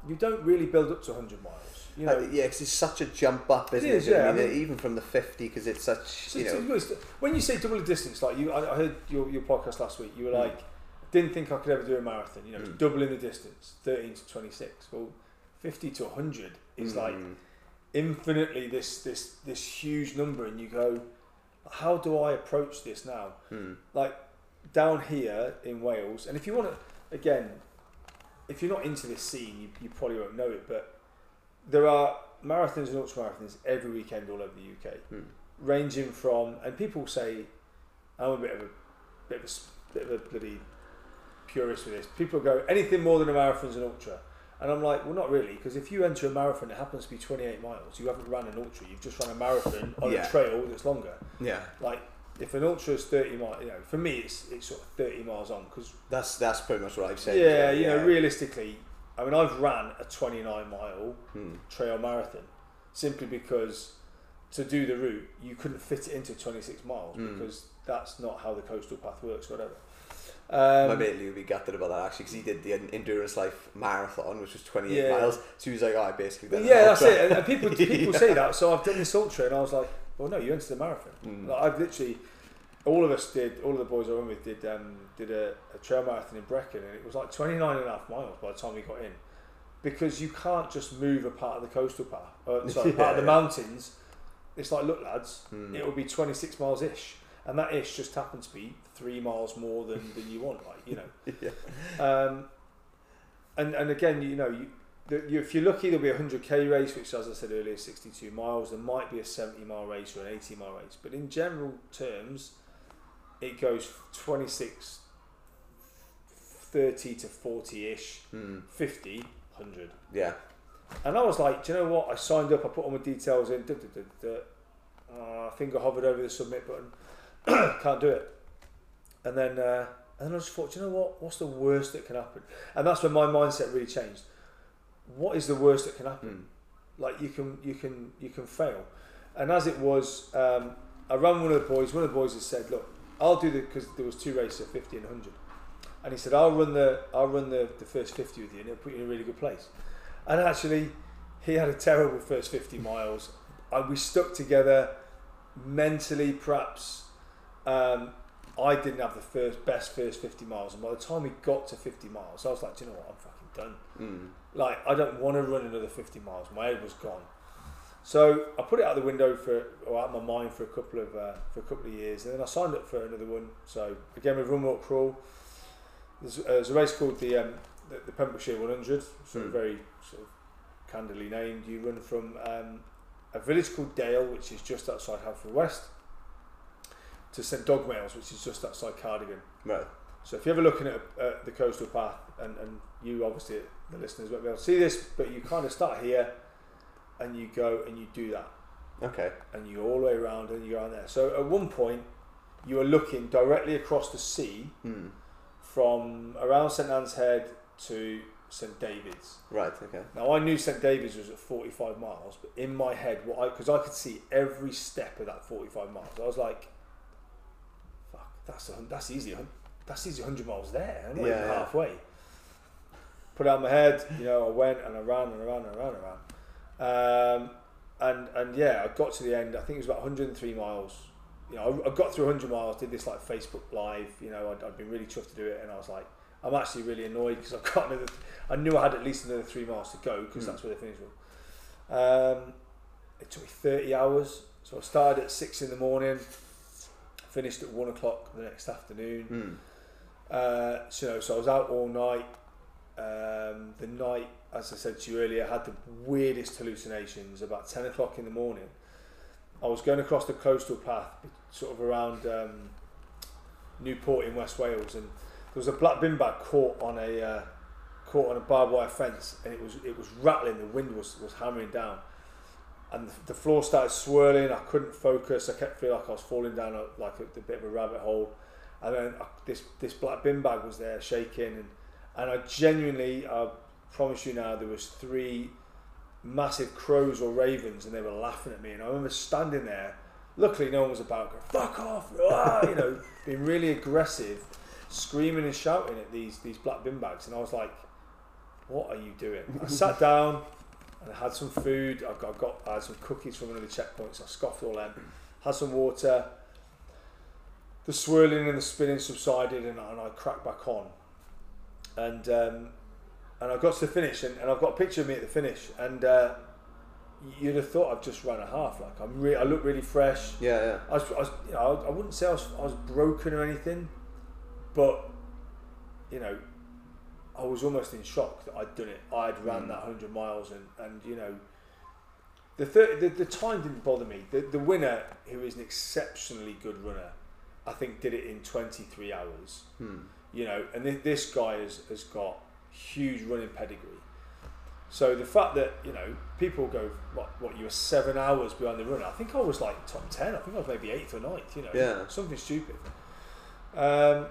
You don't really build up to 100 miles. You know, Uh, yeah, 'cause it's such a jump up, isn't It is, it? yeah, I mean, I mean- even from the fifty, because it's such, So you know. when you say double the distance, like you, I, I heard your, your podcast last week. You were Mm. like, didn't think I could ever do a marathon. You know, Mm. doubling the distance, thirteen to twenty six. Well, fifty to hundred is like mm, infinitely this this this huge number, and you go, how do I approach this now? mm, Like down here in Wales, and if you want to, again, if you're not into this scene, you, you probably won't know it, but there are marathons and ultra marathons every weekend all over the UK mm. ranging from and people say I'm a bit of a bit of a, bit of a bloody purist with this. People go anything more than a marathon's an ultra, and I'm like, well, not really, because if you enter a marathon, it happens to be 28 miles. You haven't run an ultra. You've just run a marathon on Yeah. a trail that's longer. Yeah, Like if an ultra is 30 miles, you know, for me it's it's sort of 30 miles on because that's that's pretty much what I've said. yeah, you know, realistically, I mean, I've ran a 29 mile Hmm. trail marathon simply because to do the route you couldn't fit it into 26 miles Mm. because that's not how the coastal path works whatever My um, mate Lee would be gutted about that actually because he did the Endurance Life Marathon, which was 28 Yeah. miles. So he was like, oh, I basically done yeah that's it and, people people say that so I've done this ultra and I was like well no you entered the marathon Mm. like, I've literally all of us did all of the boys I went with did um, did a, a trail marathon in Brecon and it was like 29 and a half miles by the time we got in because you can't just move a part of the coastal path uh, sorry part of the Yeah. mountains it's like look lads Hmm. it will be 26 miles ish and that ish just happens to be three miles more than, than you want like you know yeah. um, and and again you know you, the, you if you're lucky there'll be a 100k race which as I said earlier is 62 miles there might be a 70 mile race or an 80 mile race but in general terms it goes 26 30 to 40 ish, Mm. 50, 100. Yeah. And I was like, do you know what? I signed up, I put all my details in, duh, duh, duh. Uh, finger hovered over the submit button, can't do it. And then, uh, and then I just thought, you know what? What's the worst that can happen? And that's when my mindset really changed. What is the worst that can happen? Mm. Like you can, you can, you can fail. And as it was, um, I ran one of the boys. One of the boys has said, look, I'll do the because there was two races, 50 and 100. And he said, I'll run the, I'll run the, the first 50 with you, and it'll put you in a really good place. And actually, he had a terrible first 50 miles. And we stuck together mentally, perhaps. Um, I didn't have the first best first 50 miles, and by the time we got to 50 miles, I was like, do you know what? I'm fucking done. Mm. Like, I don't want to run another 50 miles. My head was gone. So I put it out the window for, or out of my mind for a couple of uh, for a couple of years, and then I signed up for another one. So again with Run Walk Crawl, there's, uh, there's a race called the um, the, the Pembrokeshire 100, sort of Mm. very sort of candidly named. You run from um, a village called Dale, which is just outside Haverfordwest, to St Dogmaels, which is just outside Cardigan. Right. So if you're ever looking at, at the coastal path, and, and you obviously the listeners won't be able to see this, but you kind of start here, and you go and you do that, Okay. and you all the way around and you're around there. So at one point, you are looking directly across the sea Mm. from around St Ann's Head to St David's. Right. Okay. Now I knew St David's was at 45 miles, but in my head, what I because I could see every step of that 45 miles, I was like, "Fuck, that's a, that's easy. That's easy 100 miles there. I'm Yeah, yeah. halfway." Put it out of my head, you know. I went and I ran and I ran and I ran and I ran, um, and and yeah, I got to the end. I think it was about 103 miles. You know, I, I got through 100 miles. Did this like Facebook Live. You know, I'd, I'd been really chuffed to do it, and I was like, I'm actually really annoyed because I've got another. I knew I had at least another three miles to go because Hmm. that's where they finish with. Um, it took me 30 hours. So I started at six in the morning, finished at one o'clock the next afternoon. Mm. Uh, so, so I was out all night. Um, the night, as I said to you earlier, I had the weirdest hallucinations. About 10 o'clock in the morning, I was going across the coastal path, sort of around um, Newport in West Wales, and there was a black bin bag caught on a uh, caught on a barbed wire fence, and it was it was rattling. The wind was was hammering down, and the, floor started swirling. I couldn't focus. I kept feeling like I was falling down a, like a, a bit of a rabbit hole, and then I, this this black bin bag was there shaking, and and I genuinely, I promise you now, there was three massive crows or ravens, and they were laughing at me, and I remember standing there. Luckily, no one was about. Going, Fuck off! Ah, you know, being really aggressive, screaming and shouting at these these black bin bags, and I was like, "What are you doing?" I sat down and I had some food. I got, I got I had some cookies from one of the checkpoints. I scoffed all them. Had some water. The swirling and the spinning subsided, and, I- and I cracked back on. And um, and I got to the finish, and, and I've got a picture of me at the finish, and uh, you'd have thought I've just run a half. Like I'm, re- I look really fresh. Yeah. Yeah. I was, I was you know, I wouldn't say I was, I was broken or anything, but you know, I was almost in shock that I'd done it. I'd ran Mm. that hundred miles, and, and you know, the, thir- the the time didn't bother me. The the winner, who is an exceptionally good runner, I think did it in twenty three hours. Hmm. You know, and thi- this guy has has got huge running pedigree. So the fact that you know people go, what, what you were seven hours behind the runner. I think I was like top ten. I think I was maybe eighth or ninth. You know, Yeah. something stupid. Um,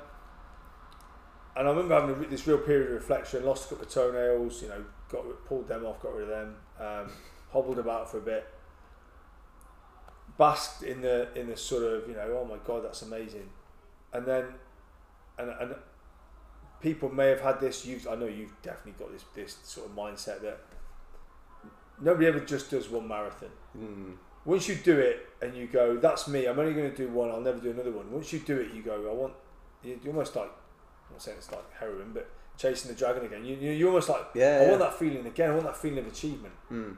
and I remember having a, this real period of reflection. Lost a couple of toenails. You know, got pulled them off, got rid of them. Um, hobbled about for a bit. Basked in the in the sort of you know, oh my god, that's amazing. And then, and and people may have had this. You, I know you've definitely got this this sort of mindset that nobody ever just does one marathon. Hmm. Once you do it and you go, that's me. I'm only going to do one. I'll never do another one. Once you do it, you go, I want. You you almost like, I'm not saying it's like heroin, but chasing the dragon again. You you you almost like, Yeah. I yeah. want that feeling again. I want that feeling of achievement. Hmm.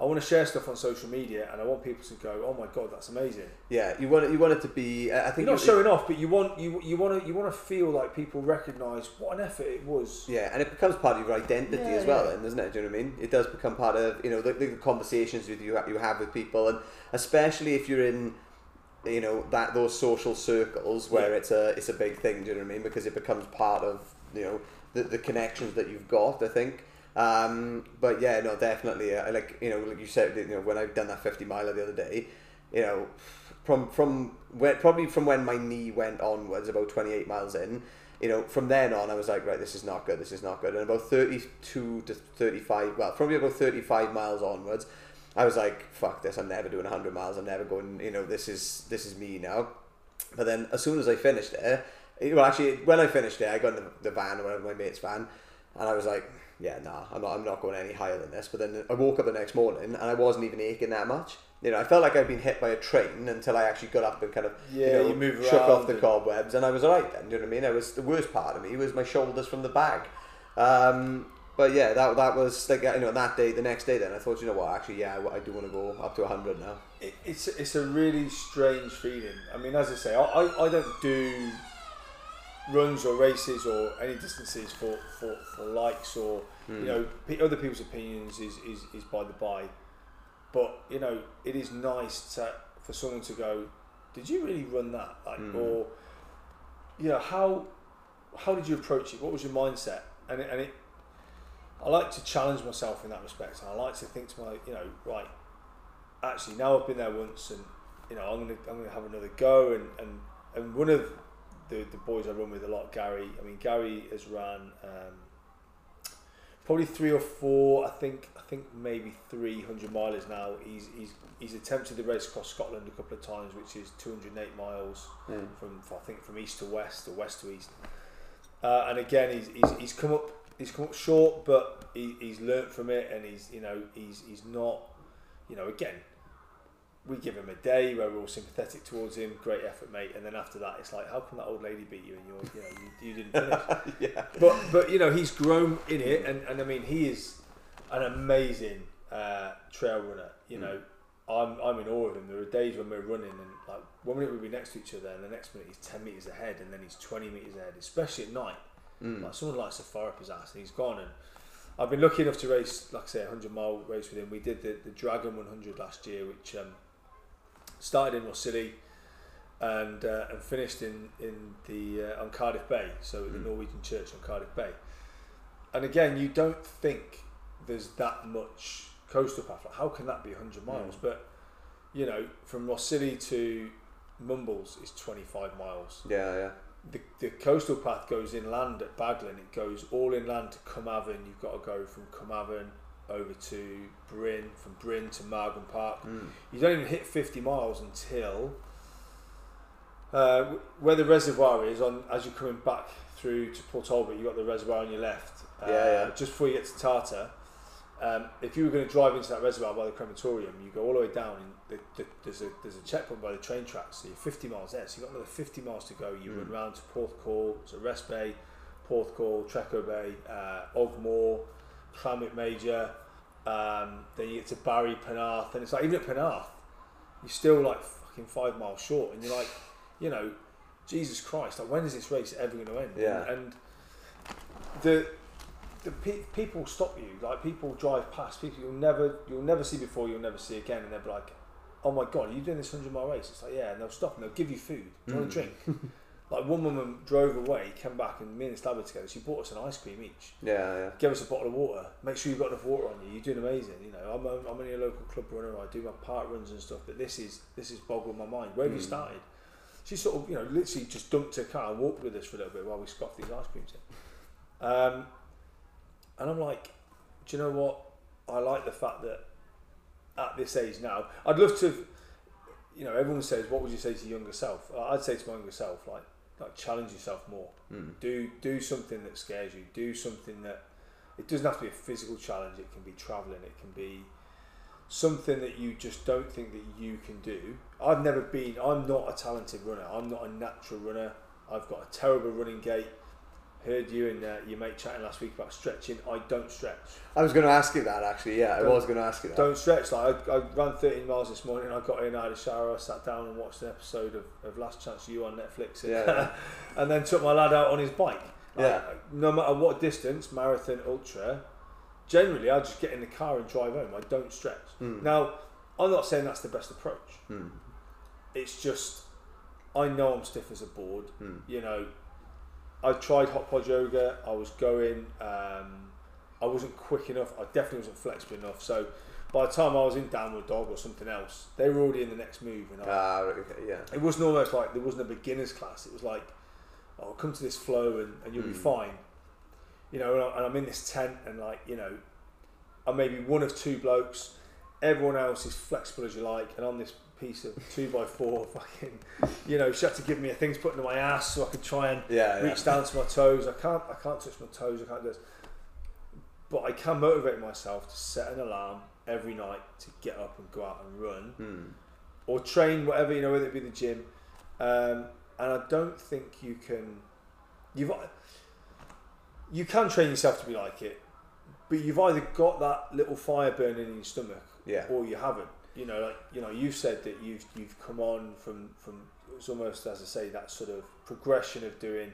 I want to share stuff on social media, and I want people to go, "Oh my god, that's amazing." Yeah. You want it, you want it to be. I I think You're not showing off, but you want you you want to you want to feel like people recognise what an effort it was. Yeah, and it becomes part of your identity Yeah, as well, yeah. then, doesn't it? Do you know what I mean? It does become part of you know the, the conversations with you you have with people, and especially if you're in you know that those social circles where Yeah. it's a it's a big thing. Do you know what I mean? Because it becomes part of you know the, the connections that you've got. I think. Um, but yeah, no, definitely. Uh, like you know, like you said, you know, when I've done that fifty miler the other day, you know, from from when probably from when my knee went onwards, about twenty eight miles in, you know, from then on, I was like, right, this is not good. This is not good. And about thirty two to thirty five, well, probably about thirty five miles onwards, I was like, fuck this. I'm never doing hundred miles. I'm never going. You know, this is this is me now. But then as soon as I finished it, well, actually, when I finished it, I got in the, the van or whatever, my mate's van, and I was like, yeah, nah, I'm not, I'm not going any higher than this. But then I woke up the next morning and I wasn't even aching that much. You know, I felt like I'd been hit by a train until I actually got up and kind of, Yeah, you, know, you move shook off the cobwebs, and I was alright then. Do you know what I mean? I was the worst part of me was my shoulders from the bag. Um, but yeah, that that was like you know that day, the next day. Then I thought, you know what? Actually, yeah, I, I do want to go up to hundred now. it, it's it's a really strange feeling. I mean, as I say, I, I, I don't do runs or races or any distances for, for, for likes or you know pe- other people's opinions is, is, is by the by. But you know, it is nice to for someone to go, did you really run that? Like, Mm. or you know, how how did you approach it? What was your mindset? And it, and it, I like to challenge myself in that respect. And I like to think to my, you know, right, actually now I've been there once, and you know I'm gonna I'm gonna have another go. And and, and one of the, the boys I run with a lot, Gary. I mean, Gary has ran um, probably three or four. I think I think maybe three hundred milers now. He's he's he's attempted the race across Scotland a couple of times, which is two hundred eight miles from I think from east to west or west to east. Uh, and again, he's, he's he's come up he's come up short, but he, he's learnt from it, and he's you know he's he's not you know again. We give him a day where we're all sympathetic towards him. Great effort, mate. And then after that, it's like, how come that old lady beat you and you're, you know, you, you didn't finish? yeah. but but you know he's grown in it, and, and I mean he is an amazing uh, trail runner. You know, I'm I'm in awe of him. There are days when we're running and like one minute we'll be next to each other, and the next minute he's ten meters ahead, and then he's twenty meters ahead, especially at night. Mm. Like someone likes to fire up his ass, and he's gone. And I've been lucky enough to race, like I say, a hundred mile race with him. We did the, the Dragon 100 last year, which um, started in Rhossili and uh, and finished in in the uh, on Cardiff Bay, so at the Mm. Norwegian Church on Cardiff Bay. And again, you don't think there's that much coastal path. Like, how can that be 100 miles? Mm. But you know, from Rhossili to Mumbles is 25 miles Yeah, yeah. The, the coastal path goes inland at Baglan. It goes all inland to Cwmavon. You've got to go from Cwmavon over to Bryn, from Bryn to Margam Park. Mm. You don't even hit 50 miles until uh, where the reservoir is on as you're coming back through to Port Talbot. You've got the reservoir on your left. Uh, Yeah, yeah. Just before you get to Tartar. Um, if you were going to drive into that reservoir by the crematorium, you go all the way down, and the, the, there's a there's a checkpoint by the train tracks. So you're 50 miles there. So you've got another 50 miles to go. You Mm. run round to Porthcawl, so Rest Bay, Porthcawl, Trecco Bay, uh, Ogmore, Llantwit Major. Um, then you get to Barry, Penarth, and it's like even at Penarth, you're still like fucking five miles short, and you're like, you know, Jesus Christ, like when is this race ever going to end? Yeah. And, and the the pe- people stop you, like people drive past people you'll never you'll never see before, you'll never see again, and they'll be like, oh my god, are you doing this hundred mile race? It's like yeah, and they'll stop and they'll give you food. Do you want Mm. a drink? like one woman drove away, came back, and me and Stab were together. She bought us an ice cream each Yeah, yeah. give us a bottle of water. Make sure you've got enough water on you. You're doing amazing. You know, I'm, a, I'm only a local club runner. I do my park runs and stuff. But this is this is boggling my mind. Where have you Mm. started? She sort of, you know, literally just dumped her car and walked with us for a little bit while we scoffed these ice creams in. Um, and I'm like, do you know what? I like the fact that at this age now, I'd love to. You know, everyone says, "What would you say to your younger self?" I'd say to my younger self, like, like challenge yourself more Mm. do do something that scares you do something that it doesn't have to be a physical challenge it can be traveling it can be something that you just don't think that you can do i've never been i'm not a talented runner i'm not a natural runner i've got a terrible running gait heard you and uh, your mate chatting last week about stretching i don't stretch I was going to ask you that actually. Yeah, I Don't- was going to ask you that. don't stretch like I, I ran 13 miles this morning I got in I had a shower I sat down and watched an episode of, of Last Chance U on Netflix and, yeah. and then took my lad out on his bike Like, Yeah. no matter what distance marathon ultra generally I just get in the car and drive home I don't stretch Mm. now I'm not saying that's the best approach Mm. it's just I know I'm stiff as a board Mm. you know I tried hot pod yoga. I was going. Um, I wasn't quick enough. I definitely wasn't flexible enough. So by the time I was in downward dog or something else, they were already in the next move. And I, Ah, okay, yeah. it wasn't almost like there wasn't a beginner's class. It was like, oh, come to this flow and, and you'll be Mm. fine. You know, and, I, and I'm in this tent and like, you know, I'm maybe one of two blokes. Everyone else is flexible as you like, and on this piece of two by four, fucking, you know, she had to give me a thing to put into my ass so I could try and Yeah, yeah. reach down to my toes. I can't, I can't touch my toes. I can't do this. But I can motivate myself to set an alarm every night to get up and go out and run Hmm. or train whatever you know, whether it be the gym. Um, and I don't think you can. You've you can train yourself to be like it, but you've either got that little fire burning in your stomach, Yeah. or you haven't. You know, like you know, you've said that you've you've come on from from it's almost as I say that sort of progression of doing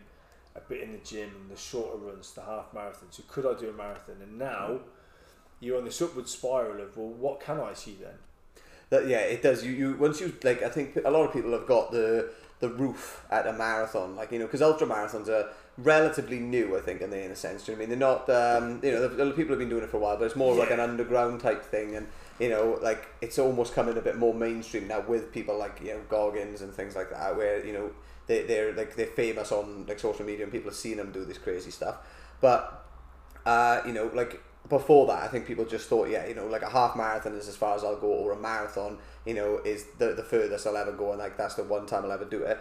a bit in the gym and the shorter runs, the half marathon. So could I do a marathon? And now you're on this upward spiral of well, what can I see then? That, yeah, it does. You, you once you like, I think a lot of people have got the the roof at a marathon, like you know, because ultra marathons are relatively new, I think, in the in a sense. Do you know I mean? They're not, um, you know, the, people have been doing it for a while, but it's more like an underground type thing, and you know, like it's almost coming a bit more mainstream now with people like you know Goggins and things like that, where you know they they're like they're famous on like social media and people have seen them do this crazy stuff, but uh, you know, like before that, I think people just thought, yeah, you know, like a half marathon is as far as I'll go, or a marathon, you know, is the the furthest I'll ever go, and like that's the one time I'll ever do it.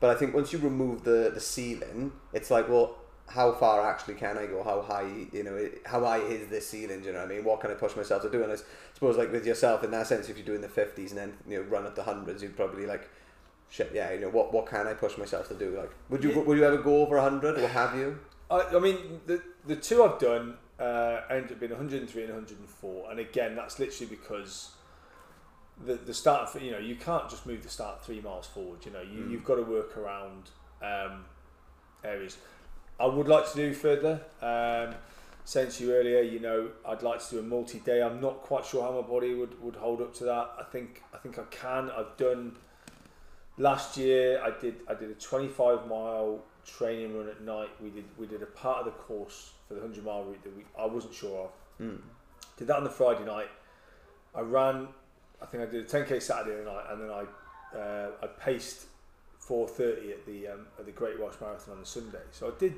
But I think once you remove the the ceiling, it's like, well, how far actually can I go? How high, you know, how high is this ceiling? Do you know what I mean? What can I push myself to do? And I suppose, like with yourself, in that sense, if you're doing the fifties and then you know run up the hundreds, you'd probably like. Shit, yeah, you know what? What can I push myself to do? Like, would you Yeah. would you ever go over hundred, or have you? I, I mean, the the two I've done uh, ended up being 103 and 104, and again, that's literally because the the start. You know, you can't just move the start three miles forward. You know, you Mm. you've got to work around um, areas. I would like to do further. Um, saying to you earlier, you know, I'd like to do a multi-day. I'm not quite sure how my body would, would hold up to that. I think I think I can. I've done last year. I did I did a 25 mile training run at night. We did we did a part of the course for the 100 mile route that we I wasn't sure of. Mm. Did that on the Friday night. I ran. I think I did a 10k Saturday night, and then I uh, I paced 4:30 at the um, at the Great Welsh Marathon on the Sunday. So I did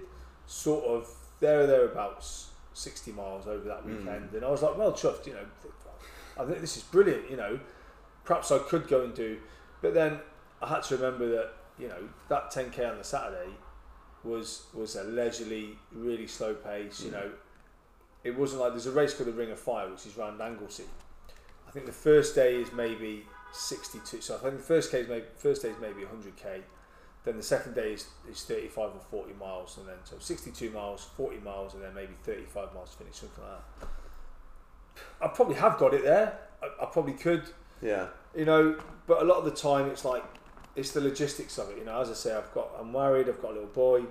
sort of there or thereabouts 60 miles over that Mm. weekend, and I was like, well, chuffed. You know, I think this is brilliant. You know, perhaps I could go and do, but then I had to remember that you know that 10k on the Saturday was was a leisurely, really slow pace. You Mm. know, it wasn't like there's a race called the Ring of Fire, which is round Anglesey. I think the first day is maybe 62. So I think the first day is maybe first day is maybe 100k. Then the second day is, is 35 or 40 miles, and then so 62 miles, 40 miles, and then maybe 35 miles to finish, something like that. I probably have got it there. I, I probably could Yeah. you know but a lot of the time it's like it's the logistics of it you know as I say I've got I'm married I've got a little boy.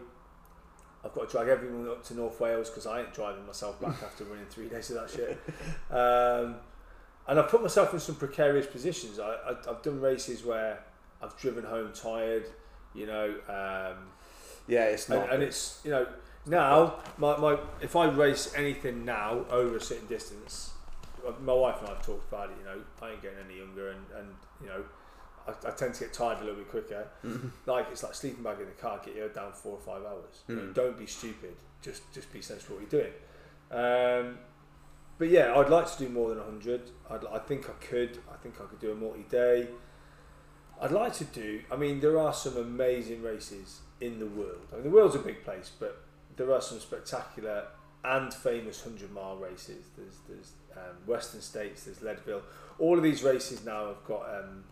I've got to drag everyone up to North Wales because I ain't driving myself back after running three days of that shit. Um, and I've put myself in some precarious positions. I, I, I've done races where I've driven home tired you know um, Yeah, it's and, not. and it's you know now my, my if I race anything now over a certain distance my wife and I have talked about it you know I ain't getting any younger and, and you know I, I tend to get tired a little bit quicker. Mhm. like it's like sleeping bag in the car get you down four or five hours. You know, Mm. don't be stupid. Just just be sensible what you're doing. Um, but yeah I'd like to do more than 100 I'd, I think I could. I think I could do a multi-day I'd like to do I mean there are some amazing races in the world. I mean the world's a big place but there are some spectacular and famous 100 mile races. There's there's um, Western States there's Leadville. All of these races now have got um,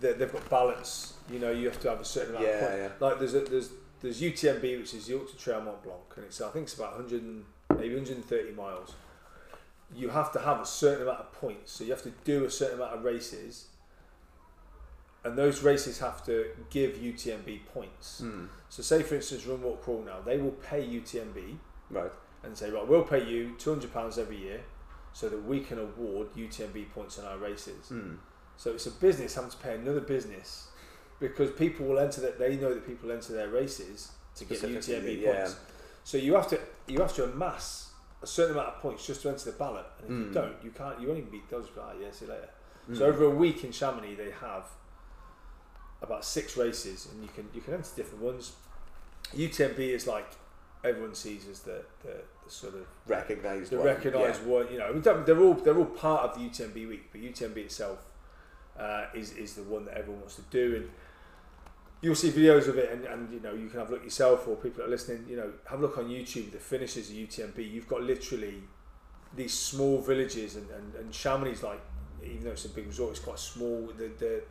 they, they've got balance you know you have to have a certain amount of yeah, points yeah. like there's a, there's there's UTMB which is the Ultra Trail Mont Blanc and it's I think it's about 100 and, maybe 130 miles you have to have a certain amount of points so you have to do a certain amount of races and those races have to give UTMB points Mm. so say for instance Run Walk Crawl now they will pay UTMB Right. and say right we'll pay you £200 every year so that we can award UTMB points on our races Mm. So it's a business having to pay another business because people will enter that they know that people enter their races to get UTMB yeah. points. So you have to you have to amass a certain amount of points just to enter the ballot, and if you Mm. don't, you can't. You won't even beat those. Ah, yeah, see you later. Mm. So over a week in Chamonix, they have about six races, and you can you can enter different ones. UTMB is like everyone sees as the, the, the sort of recognised the one. recognised one. You know, they're all they're all part of the UTMB week, but UTMB itself uh, is is the one that everyone wants to do, and you'll see videos of it, and, and you know you can have a look yourself, or people that are listening, you know, have a look on YouTube. The finishes of UTMB, you've got literally these small villages, and and, and Chamonix, like even though it's a big resort, it's quite small. The the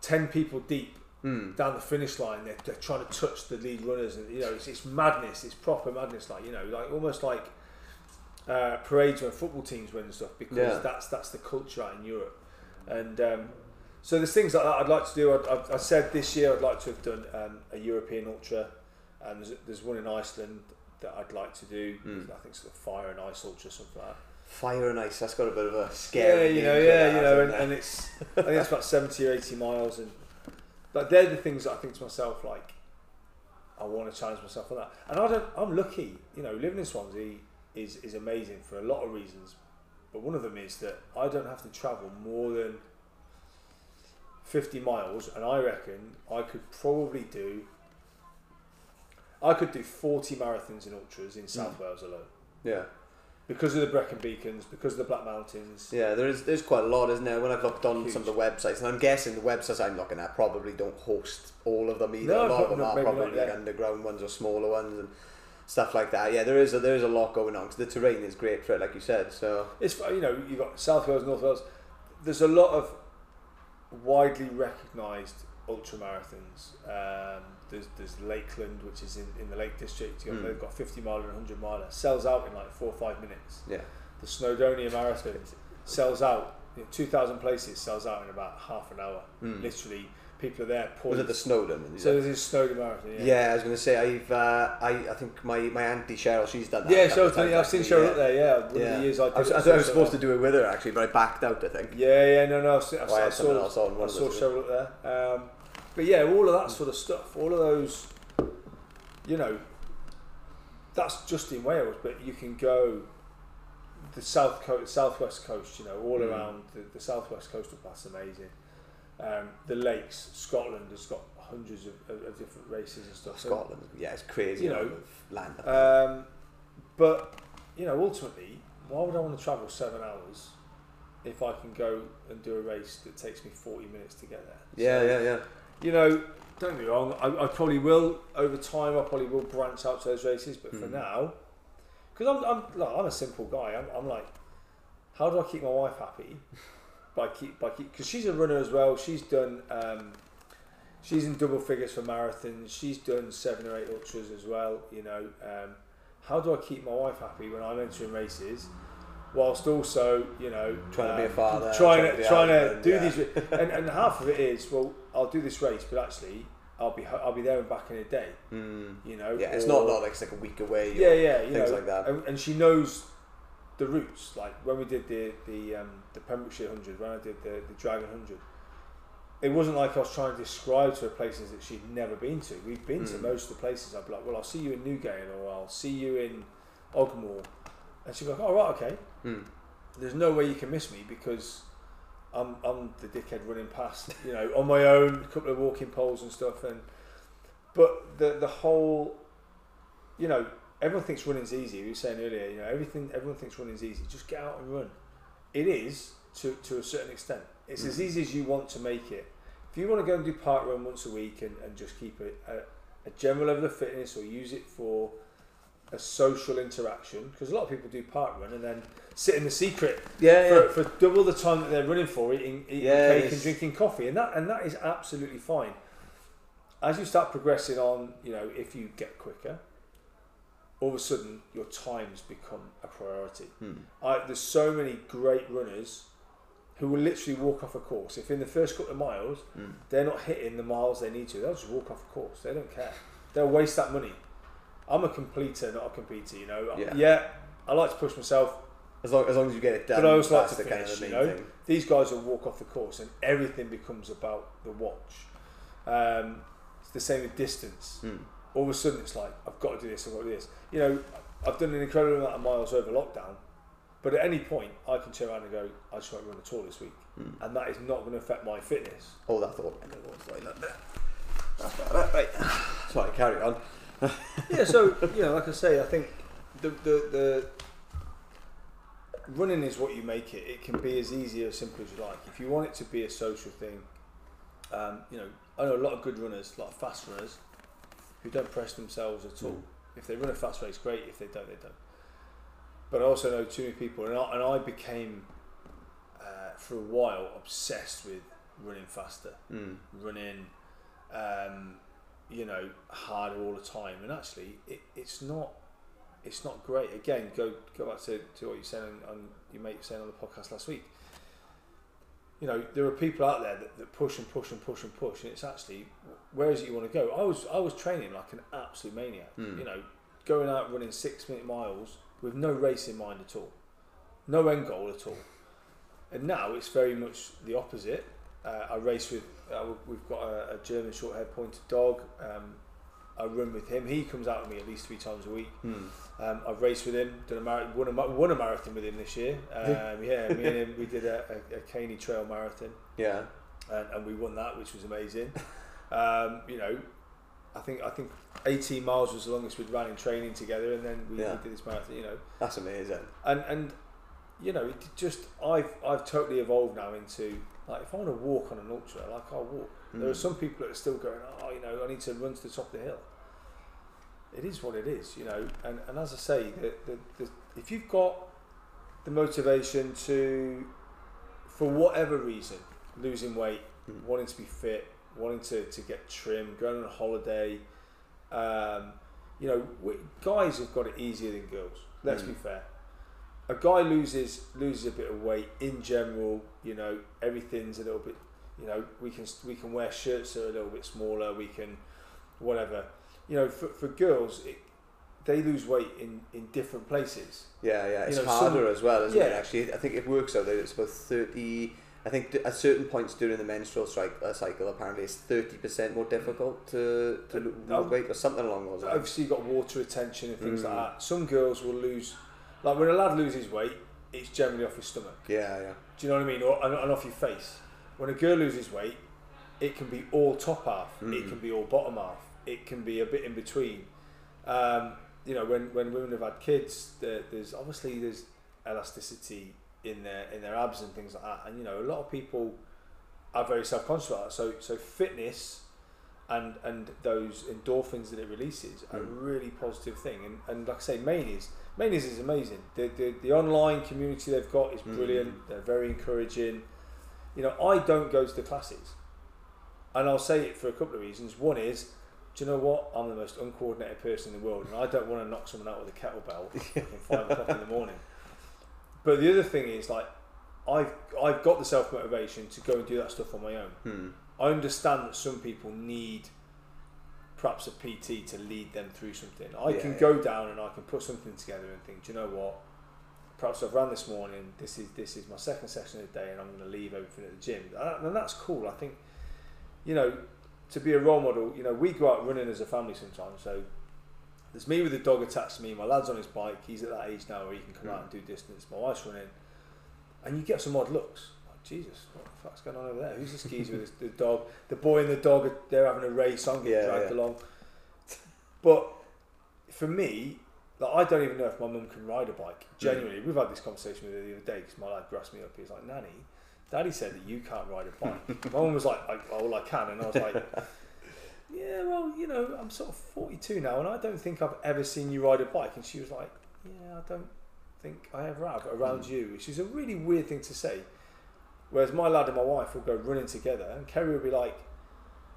ten people deep Mm. down the finish line. They're, they're trying to touch the lead runners, and you know it's, it's madness. It's proper madness, like you know, like almost like uh, parades when football teams win and stuff. Because Yeah. that's that's the culture out in Europe, and um, so there's things like that I'd like to do. I, I, I said this year I'd like to have done um, a European ultra, and there's, there's one in Iceland that I'd like to do. Mm. I think it's the fire and ice ultra, something like that. Fire and ice. That's got a bit of a scary. Yeah, you know, yeah, that, you know, and, and it's I think it's about seventy or eighty miles, and like they're the things that I think to myself like I want to challenge myself on that. And I don't, I'm lucky, you know, living in Swansea is is amazing for a lot of reasons, but one of them is that I don't have to travel more than fifty miles, and I reckon I could probably do. I could do 40 marathons and ultras in South mm. Wales alone? Yeah. because of the Brecon Beacons, because of the Black Mountains. Yeah, there is there's quite a lot, isn't there? When I've looked on Huge. some of the websites, and I'm guessing the websites I'm looking at probably don't host all of them either. No, a lot of them are probably like underground ones or smaller ones and stuff like that. Yeah, there is a, there is a lot going on because the terrain is great for it, like you said. So It's you know you've got South Wales, North Wales. There's a lot of widely recognised ultra marathons. Um, there's there's Lakeland, which is in, in the Lake District. You've got, Mm. They've got 50 mile and 100 miler. Sells out in like four or five minutes. yeah, The Snowdonia Marathon sells out. You know, 2,000 places sells out in about half an hour. Mm. Literally, people are there. was Pouring. it the Snowdon? is so it? there's this Snowdonia Marathon. yeah. Yeah. I was going to say I've uh, I I think my my auntie Cheryl she's done that. Yeah, a couple Cheryl, of times, yeah, I've seen actually, Cheryl yeah. up there. Yeah, one Yeah. of the years I, I was, I thought I was supposed to do it with her actually, but I backed out. I think. Yeah, yeah, no, no. I've seen, I've, Or I I saw, else on one I saw. Cheryl up there. Um, but yeah, all of that sort of stuff, all of those, you know, that's just in Wales, but you can go the south coast, southwest coast, you know, all Mm. around the, the southwest coast of that's amazing. Um, the lakes, Scotland has got hundreds of, of, of different races and stuff. Scotland, yeah, it's crazy. You know, land. um, but you know, ultimately, why would I want to travel seven hours if I can go and do a race that takes me forty minutes to get there? yeah, So, yeah, yeah. You know, don't get me wrong. I, I probably will over time. I probably will branch out to those races, but for Mm. now, because I'm I'm, look, I'm a simple guy. I'm, I'm like, how do I keep my wife happy? By keep by keep because she's a runner as well. She's done. Um, she's in double figures for marathons. She's done seven or eight ultras as well. You know, um, how do I keep my wife happy when I'm entering races, whilst also you know Trying to be a um, father, trying trying to to be a trying to do yeah. these, and, and half of it is well, I'll do this race, but actually I'll be I'll be there and back in a day. Mm. You know, Yeah, it's or- not, not like it's like a week away. yeah, or yeah, things know, like that. And, and she knows the routes. Like when we did the the um, the Pembrokeshire hundred, when I did the the Dragon hundred, it wasn't like I was trying to describe to her places that she'd never been to. We've been to Mm. most of the places. I'd be like, well, I'll see you in Newgale or I'll see you in Ogmore, and she'd go, oh right, okay. Mm. There's no way you can miss me because. I'm, I'm the dickhead running past, you know, on my own, a couple of walking poles and stuff, and but the the whole, you know, everyone thinks running's easy. We were saying earlier, you know, everything everyone thinks running's easy. Just get out and run. It is to to a certain extent. It's as Mm. easy as you want to make it. If you want to go and do park run once a week and, and just keep a, a, a general level of fitness or use it for a social interaction, because a lot of people do park run and then sit in the secret Yeah, yeah. for, for double the time that they're running for, eating, eating Yeah, cake and drinking coffee, and that and that is absolutely fine. As you start progressing on, you know, if you get quicker, all of a sudden your times become a priority. Hmm. I, there's so many great runners who will literally walk off a course. If in the first couple of miles Mm. they're not hitting the miles they need to, they'll just walk off a course. They don't care. They'll waste that money. I'm a completer, not a competitor. You know. Yeah. I like to push myself. As long, as long as you get it done, But I always like to the kind of finish, the you know? thing. These guys will walk off the course, and everything becomes about the watch. Um, it's the same with distance. Mm. All of a sudden, it's like I've got to do this. I've got to do this. You know, I've done an incredible amount of miles over lockdown, but at any point, I can turn around and go, I just won't run at all this week, Mm. and that is not going to affect my fitness. Oh, that thought. I'm going to like that. That's. Right. Sorry, carry on. yeah, so you know, like I say, I think the the the running is what you make it. It can be as easy or as simple as you like. If you want it to be a social thing, um, you know, I know a lot of good runners, a lot of fast runners, who don't press themselves at all. Mm. If they run a fast race, great. If they don't, they don't. But I also know too many people, and I, and I became uh, for a while obsessed with running faster Mm. running, um, you know, harder all the time. And actually, it, it's not, it's not great. Again, go go back to, to what you said on, on your mate saying on the podcast last week. You know, there are people out there that, that push and push and push and push, and it's actually where is it you want to go? I was I was training like an absolute maniac. Mm. You know, going out running six minute miles with no race in mind at all, no end goal at all. And now it's very much the opposite. Uh, I race with. Uh, we've got a, a German short-haired pointed dog. Um, I run with him. He comes out with me at least three times a week. Mm. Um, I've raced with him. Done a mar- won, a, won a marathon with him this year. Um, yeah, me and him. We did a, a, a Caney Trail marathon, Yeah. and, and we won that, which was amazing. Um, you know, I think I think 18 miles was the longest we'd run in training together, and then we, Yeah. we did this marathon. You know, That's amazing. and and you know, it just I've I've totally evolved now into like if I want to walk on an ultra, like I'll walk. There are Mm. some people that are still going, oh, you know, I need to run to the top of the hill. It is what it is, you know, and, and as I say, the, the, the, if you've got the motivation to, for whatever reason, losing weight, Mm. wanting to be fit, wanting to, to get trim, going on a holiday, um, you know, we, guys have got it easier than girls. Let's Mm. be fair. A guy loses loses a bit of weight in general. You know, everything's a little bit. You know, we can we can wear shirts that are a little bit smaller. We can, whatever. You know, for, for girls, it, they lose weight in, in different places. Yeah, yeah. It's You know, harder some- as well, isn't it? Yeah. Actually, I think it works out that it's about thirty. I think at certain points during the menstrual strike, uh, cycle, apparently it's thirty percent more difficult to to lose weight or something along those lines. Obviously, you've got water retention and things like Mm. that. Some girls will lose, like when a lad loses weight, it's generally off his stomach. Yeah, yeah. Do you know what I mean? Or and, and off your face. When a girl loses weight, it can be all top half. It Mm. can be all bottom half. It can be a bit in between. Um, you know, when, when women have had kids, there, there's obviously there's elasticity in their in their abs and things like that. And you know, a lot of people are very self conscious about that. So so fitness and and those endorphins that it releases are a Mm. really positive thing. And and like I say, Manies Manies is amazing. The, the the online community they've got is Mm. brilliant. They're very encouraging. You know, I don't go to the classes, and I'll say it for a couple of reasons. One is, do you know what? I'm the most uncoordinated person in the world, and I don't want to knock someone out with a kettlebell at five o'clock in the morning. But the other thing is, like, I've I've got the self motivation to go and do that stuff on my own. Hmm. I understand that some people need perhaps a PT to lead them through something. I Yeah, can yeah. go down and I can put something together and think, do you know what? Perhaps I've ran this morning. This is this is my second session of the day, and I'm going to leave everything at the gym. And and that's cool. I think, you know, to be a role model. You know, we go out running as a family sometimes. So there's me with the dog attached to me. My lad's on his bike. He's at that age now where he can come Mm. out and do distance. My wife's running, and you get some odd looks. Like, Jesus, what the fuck's going on over there? Who's the skis with his, the dog? The boy and the dog, are- they're having a race. I'm getting Yeah, dragged yeah. along. But for me, like, I don't even know if my mum can ride a bike. Genuinely, we've had this conversation with her the other day because my lad grassed me up. He's like, Nanny, Daddy said that you can't ride a bike. my mum was like, I, oh, well, I can. And I was like, yeah, well, you know, I'm sort of 42 now and I don't think I've ever seen you ride a bike. And she was like, yeah, I don't think I ever have around Mm. you, which is a really weird thing to say. Whereas my lad and my wife will go running together, and Kerry will be like,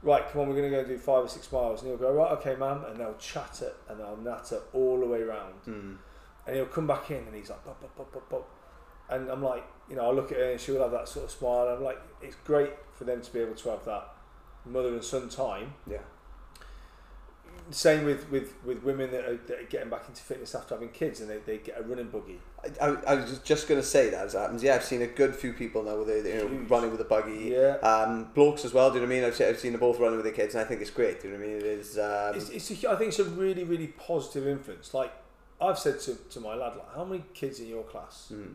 right, come on, we're going to go do five or six miles. And he'll go, right, okay, ma'am. And they'll chatter and they'll natter all the way around. Hmm. And he'll come back in and he's like, bop, bop, bop, bop, bop. And I'm like, you know, I look at her and she'll have that sort of smile. And I'm like, it's great for them to be able to have that mother and son time. Yeah. same with, with, with women that are, that are getting back into fitness after having kids and they, they get a running buggy. I, I, I was just going to say that as happens. Yeah, I've seen a good few people now with they, you know, Huge. running with a buggy. Yeah. Um, blokes as well. Do you know what I mean? I've seen, I've seen them both running with their kids, and I think it's great. Do you know what I mean? It is. Um, It's, it's a, I think it's a really, really positive influence. Like I've said to, to my lad, like, how many kids in your class, mm,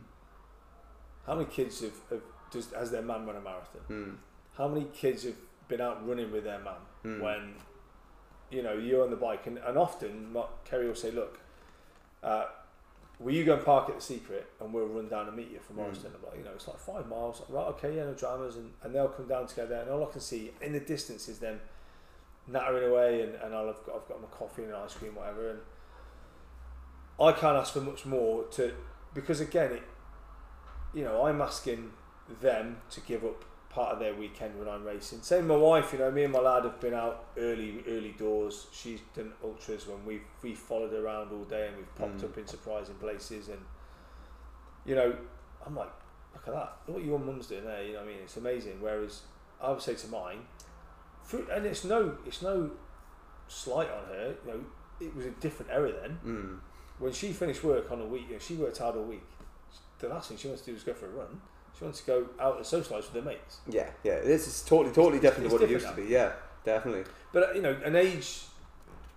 how many kids have, have does, has their man run a marathon? mm, How many kids have been out running with their man mm. when, you know, you're on the bike? And, and often Mark, Kerry will say, look, uh, will you go and park at the secret and we'll run down and meet you from Mm. Morriston? I'm like, you know, it's like five miles. Right, okay, yeah, no dramas. And, and they'll come down together and all I can see in the distance is them nattering away and, and I'll have got, I've got my coffee and ice cream, whatever. And I can't ask for much more to, because again, it, you know, I'm asking them to give up part of their weekend when I'm racing. Same my wife, you know, me and my lad have been out early, early doors. She's done ultras when we've we followed her around all day and we've popped Mm. up in surprising places and you know, I'm like, look at that. Look what your mum's doing there, you know what I mean? It's amazing. Whereas I would say to mine, through, and it's no it's no slight on her, you know, it was a different era then. Mm. When she finished work on a week, you know, she worked hard all week. The last thing she wants to do is go for a run. She wants to go out and socialise with her mates. Yeah, yeah. This is totally, totally different It's to what it used to be. Yeah, definitely. But uh, you know, an age,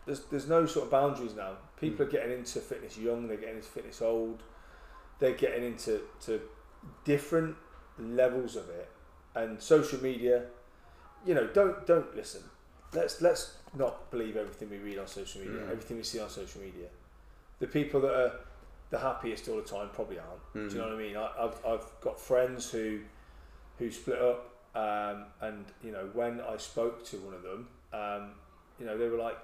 there's there's no sort of boundaries now. People Mm. are getting into fitness young. They're getting into fitness old. They're getting into to different levels of it, and social media. You know, don't don't listen. Let's let's not believe everything we read on social media, Mm. everything we see on social media. The people that are the happiest all the time probably aren't. Mm. Do you know what I mean? I, I've I've got friends who who split up, um, and you know when I spoke to one of them, um, you know they were like,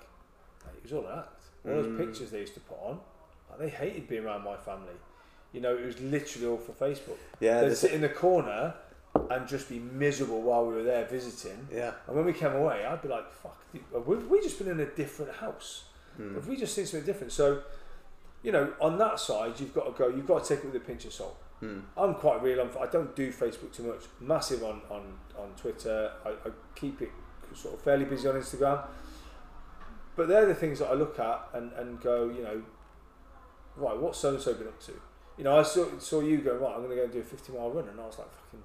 "Hey, it was all an act. All Mm. those pictures they used to put on, like, they hated being around my family. You know, it was literally all for Facebook. Yeah, They'd sit in the corner and just be miserable while we were there visiting. yeah. And when we came away, I'd be like, "Fuck, we've we just been in a different house." Mm. Have we just seen something different? So, you know, on that side, you've got to go. You've got to take it with a pinch of salt. Mm. I'm quite real. On, I don't do Facebook too much. Massive on on on Twitter. I, I keep it sort of fairly busy on Instagram. But they're the things that I look at and, and go, you know, right, what's so and so been up to? You know, I saw saw you go right. I'm going to go and do a 50 mile run, and I was like, fucking,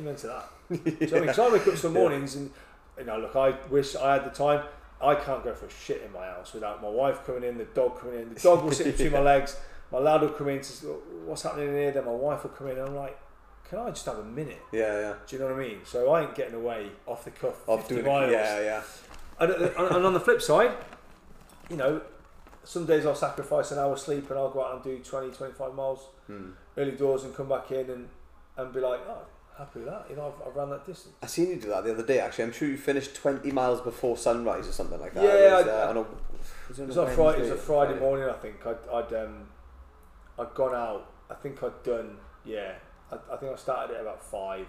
amen to that. Do know what I mean? 'Cause I wake up some Yeah. mornings and you know, look, I wish I had the time. I can't go for a shit in my house without my wife coming in, the dog coming in. The dog will sit between my legs. My lad will come in to say, what's happening in here? Then my wife will come in, and I'm like, can I just have a minute? Yeah, yeah. Do you know what I mean? So I ain't getting away off the cuff. Of 50 doing miles. it. Yeah, yeah. And, and and on the flip side, you know, some days I'll sacrifice an hour's sleep and I'll go out and do 20, 25 miles Mm. early doors and come back in and, and be like, oh, happy with that. You know, I've, I've ran that distance. I seen you do that the other day. Actually, I'm sure you finished 20 miles before sunrise or something like that. Yeah, it was, I- uh, on a, was It on was a Friday. It was a Wednesday? Friday morning, I think. I'd, I'd um, I'd gone out. I think I'd done. Yeah, I, I think I started at about five.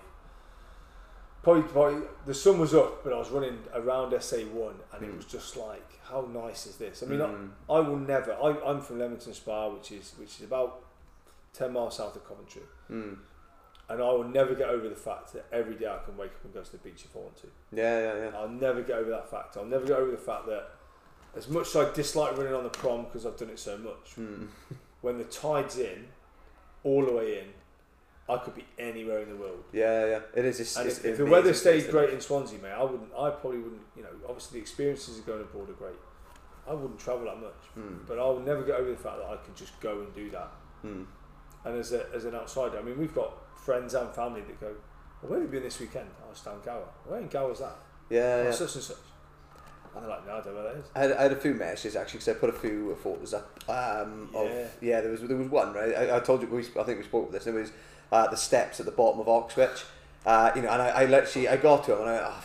Probably, probably the sun was up, but I was running around SA one, and it Mm. was just like, how nice is this? I mean, Mm. I, I will never. I, I'm from Leamington Spa, which is which is about ten miles south of Coventry, Mm. And I will never get over the fact that every day I can wake up and go to the beach if I want to. Yeah, yeah, yeah. I'll never get over that fact. I'll never get over the fact that as much as I dislike running on the prom because I've done it so much, Mm. when the tide's in, all the way in, I could be anywhere in the world. Yeah, yeah. It is. It's, And it's if, if the weather stays great in Swansea, mate, I wouldn't. I probably wouldn't. You know, obviously the experiences of going abroad are great. I wouldn't travel that much, Mm. but I will never get over the fact that I could just go and do that. Mm. And as a, as an outsider, I mean, we've got friends and family that go, "Well, where have you been this weekend?" I was down Gower. Where in Gower is that? Yeah, Oh, yeah. such and such. And they're like, "No, I don't know where that is." I had, I had a few messages actually because I put a few photos up. Um, Yeah. of yeah, there was there was one right. I, I told you we, I think we spoke about this. It was uh, the steps at the bottom of Oxwich. Uh, you know, and I, I literally I got to him and I oh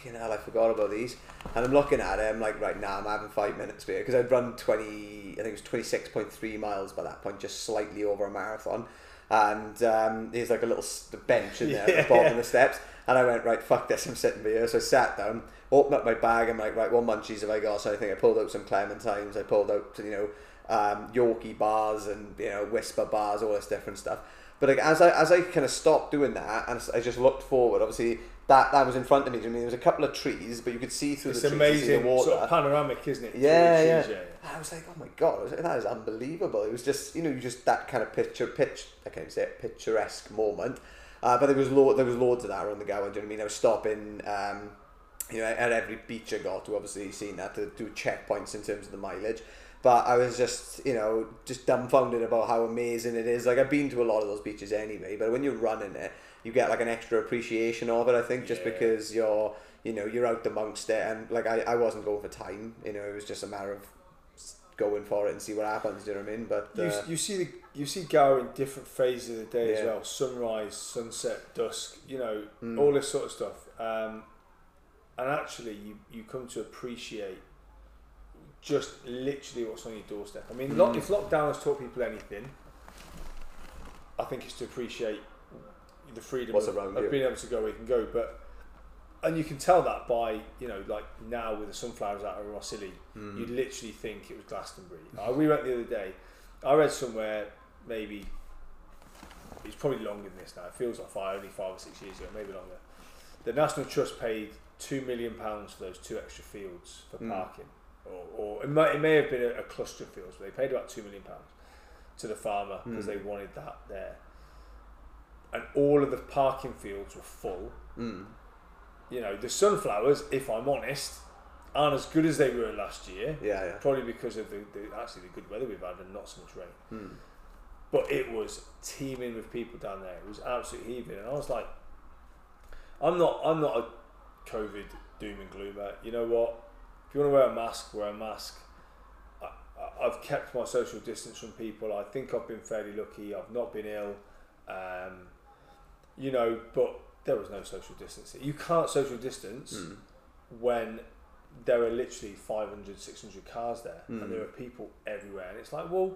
fucking hell I forgot about these. And I'm looking at it. I'm like right now I'm having five minutes here because I'd run twenty. I think it was twenty six point three miles by that point, just slightly over a marathon. And um, there's like a little bench in there at the bottom of the steps. And I went, right, fuck this, I'm sitting here. So I sat down, opened up my bag, I'm like, right, what munchies have I got? So I think I pulled out some clementines, I pulled out, you know, um, Yorkie bars and you know whisper bars, all this different stuff. But like, as I as I kind of stopped doing that and I just looked forward, obviously that that was in front of me. I mean, there was a couple of trees, but you could see through It's the trees, amazing, the water. sort of panoramic, isn't it? Yeah, Through the yeah. trees, I was like, oh my god, like, that is unbelievable. It was just, you know, just that kind of picture, pitch, I can't even say it, picturesque moment. Uh, but there was lo- there was loads of that around the Gower. Do you know what I mean? I was stopping, um, you know, at every beach I got to. Obviously, seen that to do checkpoints in terms of the mileage. But I was just, you know, just dumbfounded about how amazing it is. Like I've been to a lot of those beaches anyway, but when you're running it, you get like an extra appreciation of it. I think just Yeah. because you're, you know, you're out amongst it, and like I, I wasn't going for time. You know, it was just a matter of going for it and see what happens. Do you know what I mean? But You, uh, you see the you see Gower in different phases of the day as well. Sunrise, sunset, dusk. You know Mm. all this sort of stuff. Um, and actually, you you come to appreciate just literally what's on your doorstep. I mean, lock, Mm. if lockdown has taught people anything, I think it's to appreciate the freedom What's of, around of you. being able to go where you can go. But and you can tell that by you know like now with the sunflowers out of Rhossili, mm, you'd literally think it was Glastonbury. Uh, we went the other day. I read somewhere maybe it's probably longer than this now. It feels like five, only five or six years ago, maybe longer. The National Trust paid two million pounds for those two extra fields for Mm. parking, or, or it, might, it may have been a, a cluster of fields, but they paid about two million pounds to the farmer because Mm. they wanted that there. And all of the parking fields were full. mm, You know, the sunflowers, if I'm honest, aren't as good as they were last year. yeah, yeah. Probably because of the, the actually the good weather we've had and not so much rain. Mm. But it was teeming with people down there. It was absolutely heaving, and I was like, I'm not I'm not a COVID doom and gloomer. You know what? If you want to wear a mask, wear a mask. I, I've kept my social distance from people. I think I've been fairly lucky. I've not been ill. Um, you know, but there was no social distancing. You can't social distance Mm. when there are literally 500, 600 cars there Mm. and there are people everywhere. And it's like, well,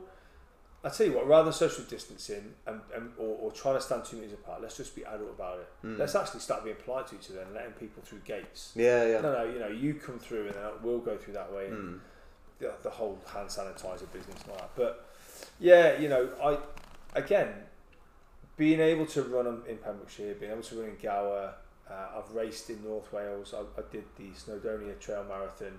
I tell you what, rather than social distancing and, and or, or trying to stand two metres apart, let's just be adult about it. Mm. Let's actually start being polite to each other and letting people through gates. Yeah, yeah. No, no, you know, you come through and then we'll go through that way. And Mm. the, the whole hand sanitizer business and all that. But yeah, you know, I again being able to run in- Pembrokeshire, being able to run in Gower. Uh, I've raced in North Wales. I, I did the Snowdonia Trail Marathon.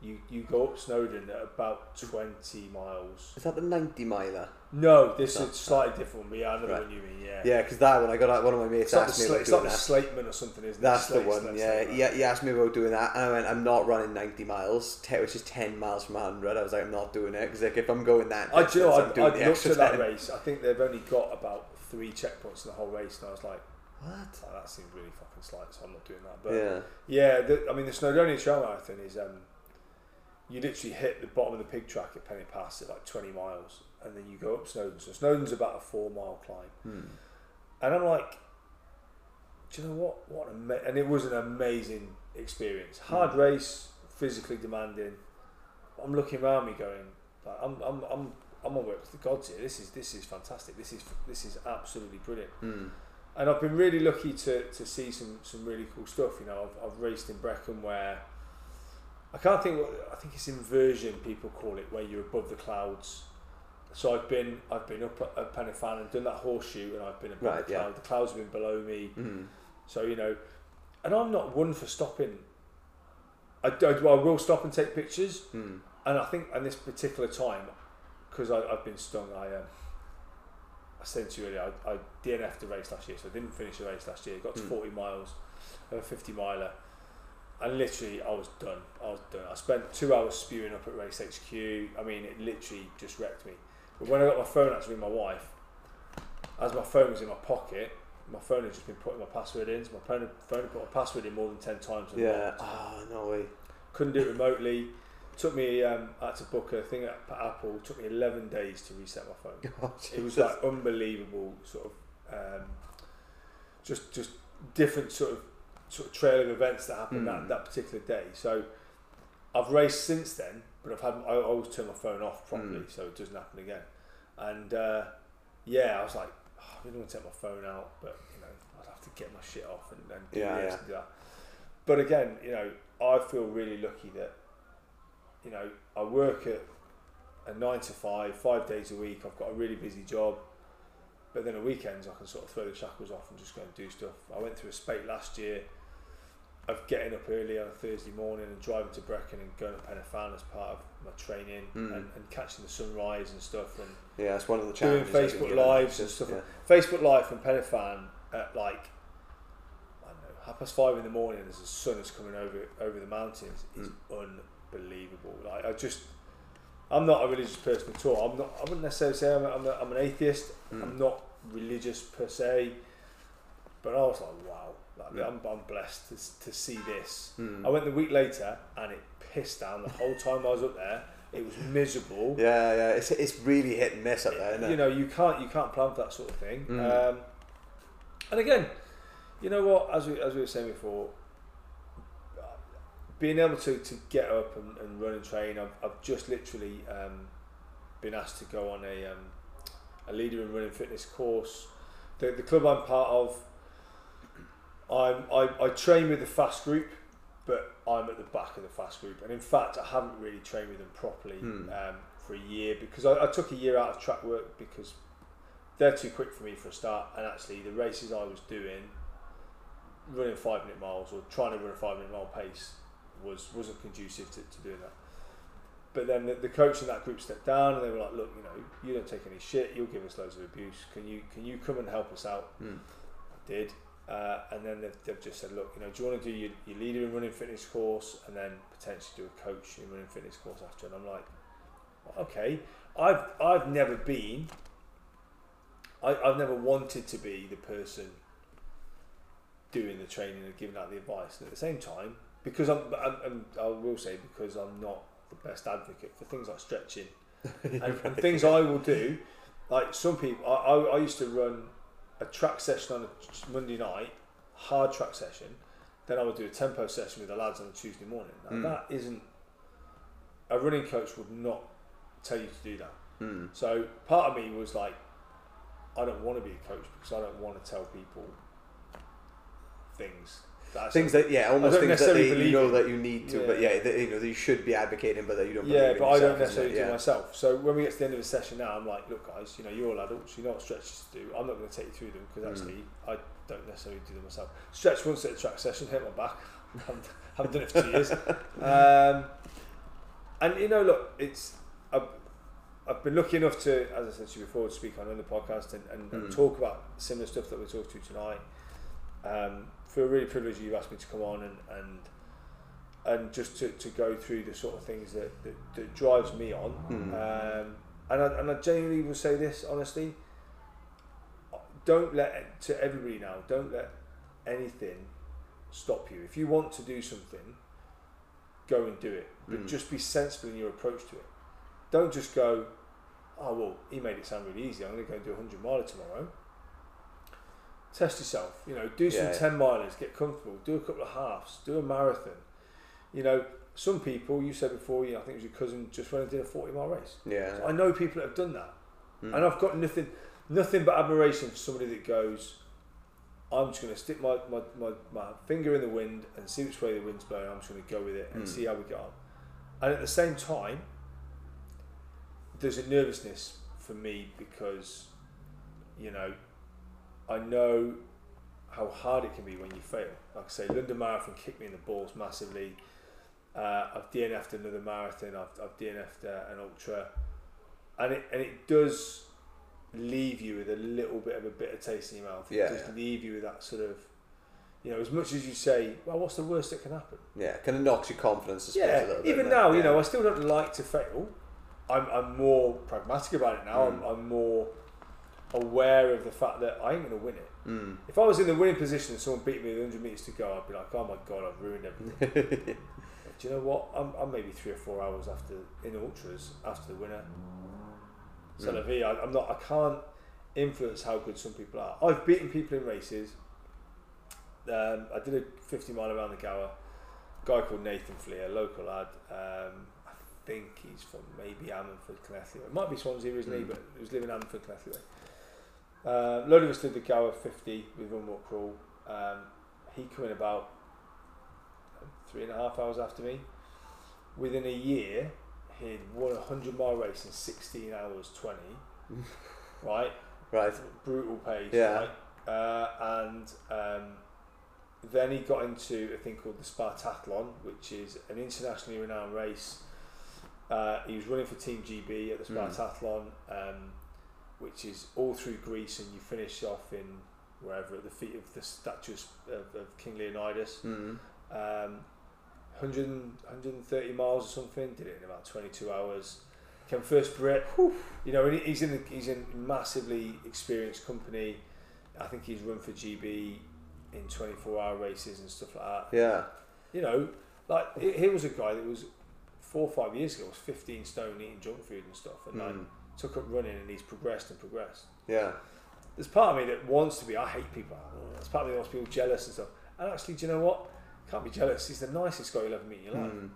You you go up Snowdon at about twenty miles. Is that the 90 miler? No, this No. is slightly different. Yeah, I know the Right. one you mean. Yeah, Yeah, because that one, I got that- one of my It's mates the, asked me about it's doing the that. Slateman or something, isn't That's it? the one, yeah. Slate- He, he asked me about doing that, and I went, I'm not running 90 miles, which is 10 miles from 100. I was like, I'm not doing it, because like, if I'm going that I do. you know, distance, I'm I, the looked at that race. I think they've only got about three checkpoints in the whole race, and I was like, What? oh, that seems really fucking slight, so I'm not doing that. But Yeah. Yeah, the, I mean the Snowdonia Trail Marathon is um, you literally hit the bottom of the Pyg Track at Pen-y-Pass at like 20 miles, and then you go up Snowdon. So Snowdon's about a four mile climb, Hmm. and I'm like, do you know what? What an ama- and it was an amazing experience. Hard Mm. race, physically demanding. I'm looking around me, going, like, I'm I'm I'm I'm on with the gods here. This is this is fantastic. This is this is absolutely brilliant Hmm. and I've been really lucky to, to see some, some really cool stuff. You know, I've, I've raced in Brecon where I can't think what I think it's inversion people call it, where you're above the clouds. So I've been I've been up at, at Pen y Fan and done that horseshoe, and I've been above Right, the yeah. The clouds have been below me, Hmm. so you know, and I'm not one for stopping. I, I, I will stop and take pictures, Hmm. and I think at this particular time, because I've been stung, I um, I said to you earlier, I, I DNF'd the race last year, so I didn't finish the race last year. Got to Hmm. 40 miles, of a 50 miler, and literally I was done. I was done. I spent two hours spewing up at Race HQ. I mean, it literally just wrecked me. But when I got my phone out to ring my wife, as my phone was in my pocket, my phone had just been putting my password in. So my phone, phone had put my password in more than 10 times. Yeah. Oh, no way. couldn't do it remotely. Took me, um, I had to book a thing at Apple. Took me 11 days to reset my phone. Oh, It was like unbelievable, sort of, um, just just different sort of sort of trail of events that happened Mm. that, that particular day. So I've raced since then, but I've had I always turn my phone off properly Mm. so it doesn't happen again. And uh, yeah, I was like, oh, I really want to take my phone out, but you know, I'd have to get my shit off and, and do Yeah, this yeah. and do that. But again, you know, I feel really lucky that you know I work at a nine to five, five days a week. I've got a really busy job, but then at weekends I can sort of throw the shackles off and just go and do stuff. I went through a spate last year of getting up early on a Thursday morning and driving to Brecon and going to Pen y Fan as part of my training Mm. and, and catching the sunrise and stuff and Yeah, it's one of the doing challenges. Think, Facebook lives and stuff. yeah. Facebook Live from Pen y Fan at like I don't know half past five in the morning as the sun is coming over over the mountains is unbelievable. Like I just I'm not a religious person at all. I'm not. I wouldn't necessarily say I'm, a, I'm, a, I'm an atheist. Mm. I'm not religious per se, but I was like, wow, like, Mm. I'm, I'm blessed to, to see this. Mm. I went the week later and it pissed down the whole time I was up there. It was miserable. Yeah, yeah, it's, it's really hit and miss up there, isn't it? You know, you can't you can't plan for that sort of thing. Mm. Um, and again, you know what? As we as we were saying before, being able to, to get up and, and run and train, I've, I've just literally um, been asked to go on a um, a leader in running fitness course. The, the club I'm part of, I'm I, I train with the fast group, but I'm at the back of the fast group, and in fact, I haven't really trained with them properly Hmm. um, for a year because I, I took a year out of track work because they're too quick for me for a start, and actually the races I was doing, running five minute miles or trying to run a five minute mile pace was wasn't conducive to, to doing that. But then the, the coach in that group stepped down and they were like, "Look, you know, you don't take any shit. You'll give us loads of abuse. Can you can you come and help us out?" Mm. I did, uh, and then they've, they've just said, "Look, you know, do you want to do your, your leader in running fitness course and then potentially do a coach in running fitness course after?" And I'm like, "Okay, I've I've never been. I, I've never wanted to be the person doing the training and giving out the advice. And at the same time, because I'm, I'm, I'm I will say because I'm not the best advocate for things like stretching and, and things I will do. Like some people, I, I, I used to run a track session on a Monday night, hard track session. Then I would do a tempo session with the lads on a Tuesday morning. Now Mm. that isn't a running coach would not tell you to do that. Mm. So part of me was like, I don't want to be a coach because I don't want to tell people things. That I Things that, yeah, almost things that they, you know in. that you need to, but Yeah. yeah, that, you know, that you should be advocating, but that you don't yeah, but I don't necessarily do yeah. myself. So when we get to the end of the session now, I'm like, look, guys, you know, you're all adults. You know what stretches to do. I'm not going to take you through them because Mm. actually I don't necessarily do them myself. Stretch once at a track session, hit my back. haven't, haven't done it for two years. Um, and you know, look, it's I've, I've been lucky enough to, as I said to you before, to speak on another podcast and, and, and Mm. talk about similar stuff that we talked to tonight. Um, feel really privileged you've asked me to come on and and and just to, to go through the sort of things that, that, that drives me on. Mm. Um, and I, and I genuinely will say this honestly. Don't let to everybody now. Don't let anything stop you. If you want to do something, go and do it. But Mm. just be sensible in your approach to it. Don't just go, oh well, he made it sound really easy. I'm going to go and do a hundred miler tomorrow. Test yourself. You know, do some Yeah. ten milers. Get comfortable. Do a couple of halves. Do a marathon. You know, some people you said before. You know, I think it was your cousin just went and did a forty mile race. Yeah. I know people that have done that, Mm. and I've got nothing, nothing but admiration for somebody that goes, I'm just going to stick my, my, my, my finger in the wind and see which way the wind's blowing. I'm just going to go with it and Mm. see how we get on. And at the same time, there's a nervousness for me because, you know, I know how hard it can be when you fail. Like I say, London Marathon kicked me in the balls massively. Uh, I've DNF'd another marathon. I've, I've DNF'd uh, an ultra, and it and it does leave you with a little bit of a bitter taste in your mouth. It Yeah, does yeah. leave you with that sort of, you know, as much as you say, well, what's the worst that can happen? Yeah, kind of knocks your confidence, Yeah, a little bit. even it? now, you know, I still don't like to fail. I'm, I'm more pragmatic about it now. Mm. I'm, I'm more aware of the fact that I ain't going to win it. Mm. If I was in the winning position and someone beat me with 100 metres to go, I'd be like, oh my god, I've ruined everything. Do you know what? I'm, I'm maybe three or four hours after in ultras after the winner. La Mm. I, I'm not. I can't influence how good some people are. I've beaten people in races. Um, I did a 50 mile around the Gower. A guy called Nathan Fleer, local lad. Um, I think he's from maybe Ammanford, Connecticut. It might be Swansea originally, Mm. but he was living in Ammanford, Connecticut. Uh, a load of us did the Gower 50 with Run Walk Crawl. Um, he came in about three and a half hours after me. Within a year, he'd won a hundred mile race in sixteen hours twenty, right? Right. Brutal pace, Yeah. right? Uh, and um, then he got into a thing called the Spartathlon, which is an internationally renowned race. Uh, he was running for Team GB at the Mm. Spartathlon, um, which is all through Greece, and you finish off in wherever at the feet of the statue of, of King Leonidas. Mm. Um, 100, 130 miles or something. Did it in about 22 hours. Came first Brit. You know, he's in he's in massively experienced company. I think he's run for GB in 24 hour races and stuff like that. Yeah. You know, like he- here was a guy that was four or five years ago was 15 stone eating junk food and stuff, and like Mm. Took up running and he's progressed and progressed. Yeah. There's part of me that wants to be. I hate people. There's part of me that wants people jealous and stuff. And actually, do you know what? Can't be jealous. He's the nicest guy you'll ever meet in your life. Mm.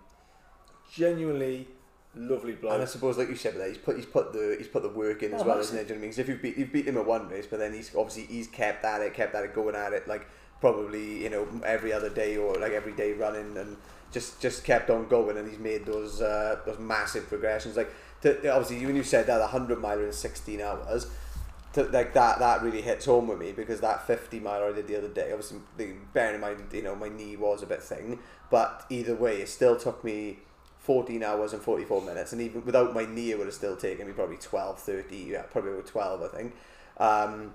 Genuinely lovely bloke. And I suppose, like you said, that he's put he's put the he's put the work in as Oh, well, massive. isn't it? Do you know what I mean? 'Cause if you've beat you've beat him at one race, but then he's obviously he's kept at it, kept at it, going at it, like probably you know every other day or like every day running, and just just kept on going, and he's made those uh, those massive progressions. Like to, obviously when you said that hundred miler in sixteen hours. To, like that, that really hits home with me because that fifty miler I did the other day. Obviously, bearing in mind, you know, my knee was a bit thing, but either way, it still took me 14 hours and 44 minutes and even without my knee it would have still taken me probably 12 30 yeah probably about 12 I think um,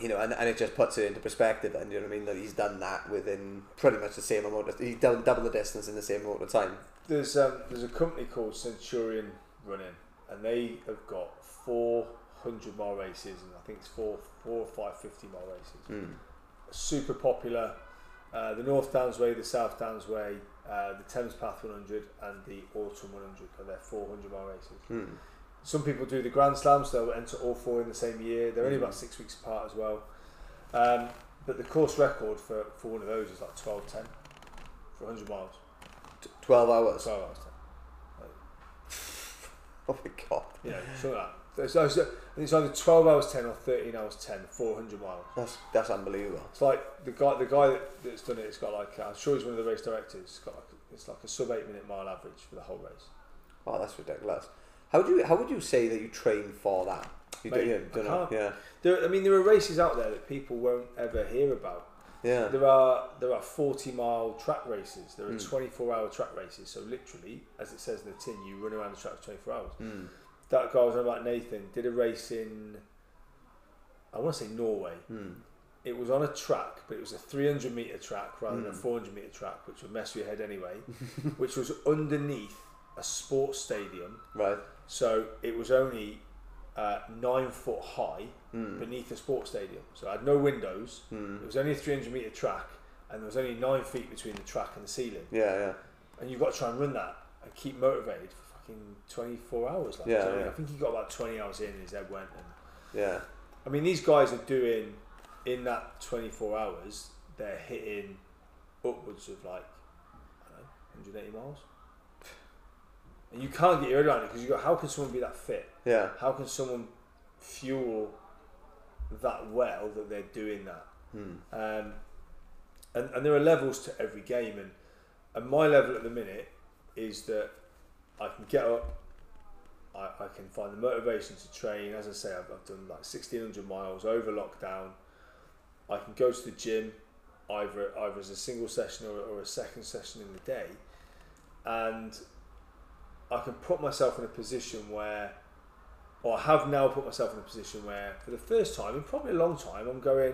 you know and, and it just puts it into perspective and you know what I mean that he's done that within pretty much the same amount of he's done double the distance in the same amount of time There's um, there's a company called Centurion Running, and they have got 400 mile races, and I think it's four four or five 50 mile races. mm. Super popular. Uh, the North Downs Way, the South Downs Way, uh, the Thames Path 100, and the Autumn 100 are their 400 mile races. Mm. Some people do the Grand Slams, they'll enter all four in the same year. They're only Mhm. about six weeks apart as well. Um, but the course record for, for one of those is like 12.10 for 100 miles. T- 12 hours 12 hours 10. oh my god You know, something like that. So, so, I it's either 12 hours 10 or 13 hours 10, 400 miles. that's that's unbelievable It's like the guy the guy that, that's done it, it's got like, I'm sure he's one of the race directors, it's got like, it's like a sub 8 minute mile average for the whole race. oh that's ridiculous how would you how would you say that you train for that you Mate, do, yeah, don't know yeah There, I mean, there are races out there that people won't ever hear about. Yeah There are there are 40 mile track races. There are Mm. 24 hour track races. So literally, as it says in the tin, you run around the track for 24 hours. mm. That guy I was on about Nathan did a race in, I want to say Norway. Mm. It was on a track, but it was a 300 meter track rather than a Mm. 400 meter track, which would mess with your head anyway. which was underneath a sports stadium. right So it was only uh, nine foot high mm. beneath a sports stadium. So I had no windows. It Mm. was only a 300 meter track, and there was only nine feet between the track and the ceiling. yeah yeah And you've got to try and run that and keep motivated for fucking 24 hours. Like, Yeah, do you know what I yeah. I think he got about 20 hours in, and his head went. And yeah I mean, these guys are doing in that 24 hours, they're hitting upwards of like I don't know, 180 miles. And you can't get your head around it because you go, how can someone be that fit? yeah How can someone fuel that well that they're doing that? mm. Um, and, and there are levels to every game, and, and my level at the minute is that I can get up, I, I can find the motivation to train. As I say, I've, I've done like 1600 miles over lockdown. I can go to the gym either either as a single session or, or a second session in the day, and I can put myself in a position where, or I have now put myself in a position where, for the first time in probably a long time, I'm going.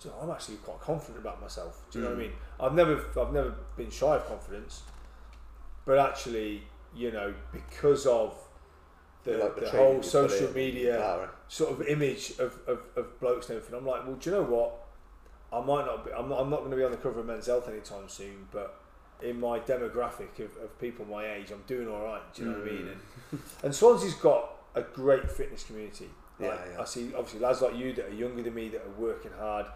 "Do you know, I'm actually quite confident about myself. Do you know what I Mm. mean? I've never, I've never been shy of confidence, but actually, you know, because of the, Like the, training whole social media Ah, sort of image of, of, of blokes and everything, I'm like, well, do you know what? I might not be, I'm not, I'm not going to be on the cover of Men's Health anytime soon, but in my demographic of, of people my age, I'm doing all right. Do you know what I mean? And, and Swansea's got a great fitness community. Yeah, Like, yeah. I see obviously lads like you that are younger than me that are working hard.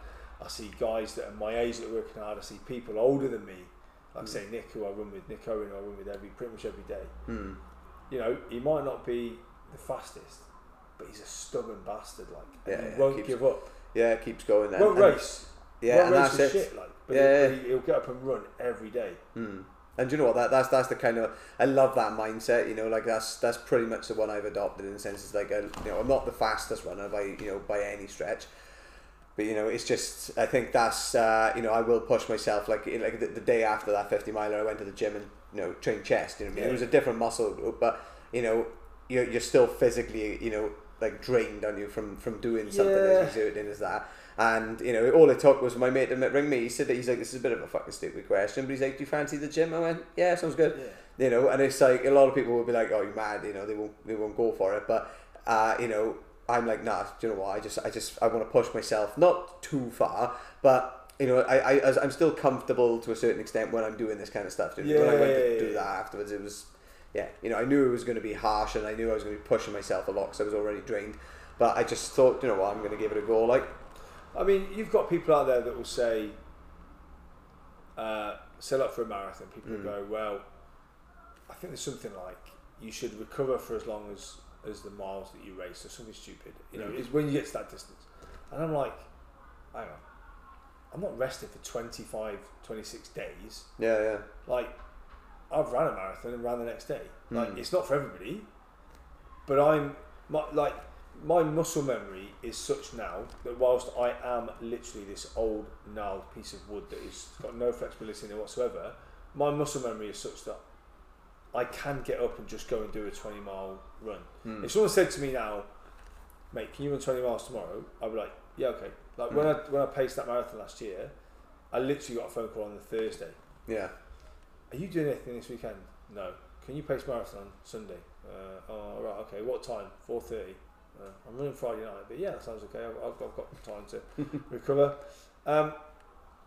I see guys that are my age that are working hard. I see people older than me, like Mm. say Nick, who I run with, Nick Owen, who I run with every pretty much every day. Mm. You know, he might not be the fastest, but he's a stubborn bastard. Like, and Yeah, he yeah, won't keeps- give up. Yeah, keeps going then. won't And- race. Yeah, won't and race that's it. shit. Like, but Yeah, he'll, he'll get up and run every day. Mm. And you know what? That that's that's the kind of I love that mindset. You know, like that's that's pretty much the one I've adopted in the sense it's like a, you know I'm not the fastest runner by you know by any stretch, but you know it's just I think that's uh, you know I will push myself like like the, the day after that 50 miler I went to the gym and you know trained chest. You know, what I mean? Yeah. it was a different muscle group, but you know you're you're still physically you know like drained on you from from doing something Yeah. as exerting as that. And you know, all it took was my mate to ring me. He said that he's like, "This is a bit of a fucking stupid question," but he's like, "Do you fancy the gym?" I went, "Yeah, sounds good." Yeah. You know, and it's like a lot of people will be like, "Oh, you're mad," you know, they won't they won't go for it. But uh, you know, I'm like, nah. Do you know what? I just I just I want to push myself, not too far, but you know, I, I I'm still comfortable to a certain extent when I'm doing this kind of stuff. Dude. when I went Yeah, to do that afterwards, it was yeah, you know, I knew it was going to be harsh, and I knew I was going to be pushing myself a lot because I was already drained. But I just thought, you know what, I'm going to give it a go. Like, I mean, you've got people out there that will say, uh, set up for a marathon. People will Mm. go, well, I think there's something like you should recover for as long as as the miles that you race, or something stupid. You know, Mm. is when you get to that distance. And I'm like, hang on, I'm not resting for 25, 26 days. yeah, yeah, Like, I've ran a marathon and ran the next day. Like, Mm. it's not for everybody, but I'm my, like my muscle memory is such now that whilst I am literally this old gnarled piece of wood that is got no flexibility in it whatsoever, my muscle memory is such that I can get up and just go and do a 20 mile run. Mm. If someone said to me now, mate, can you run 20 miles tomorrow? I'd be like, yeah, okay. Like when I when I paced that marathon last year, I literally got a phone call on the Thursday. yeah, Are you doing anything this weekend? No. Can you pace marathon Sunday? Uh, oh, right, okay. What time? 4.30. Uh, I'm running Friday night, but yeah, that sounds okay. I've, I've, got, I've got time to recover. Um,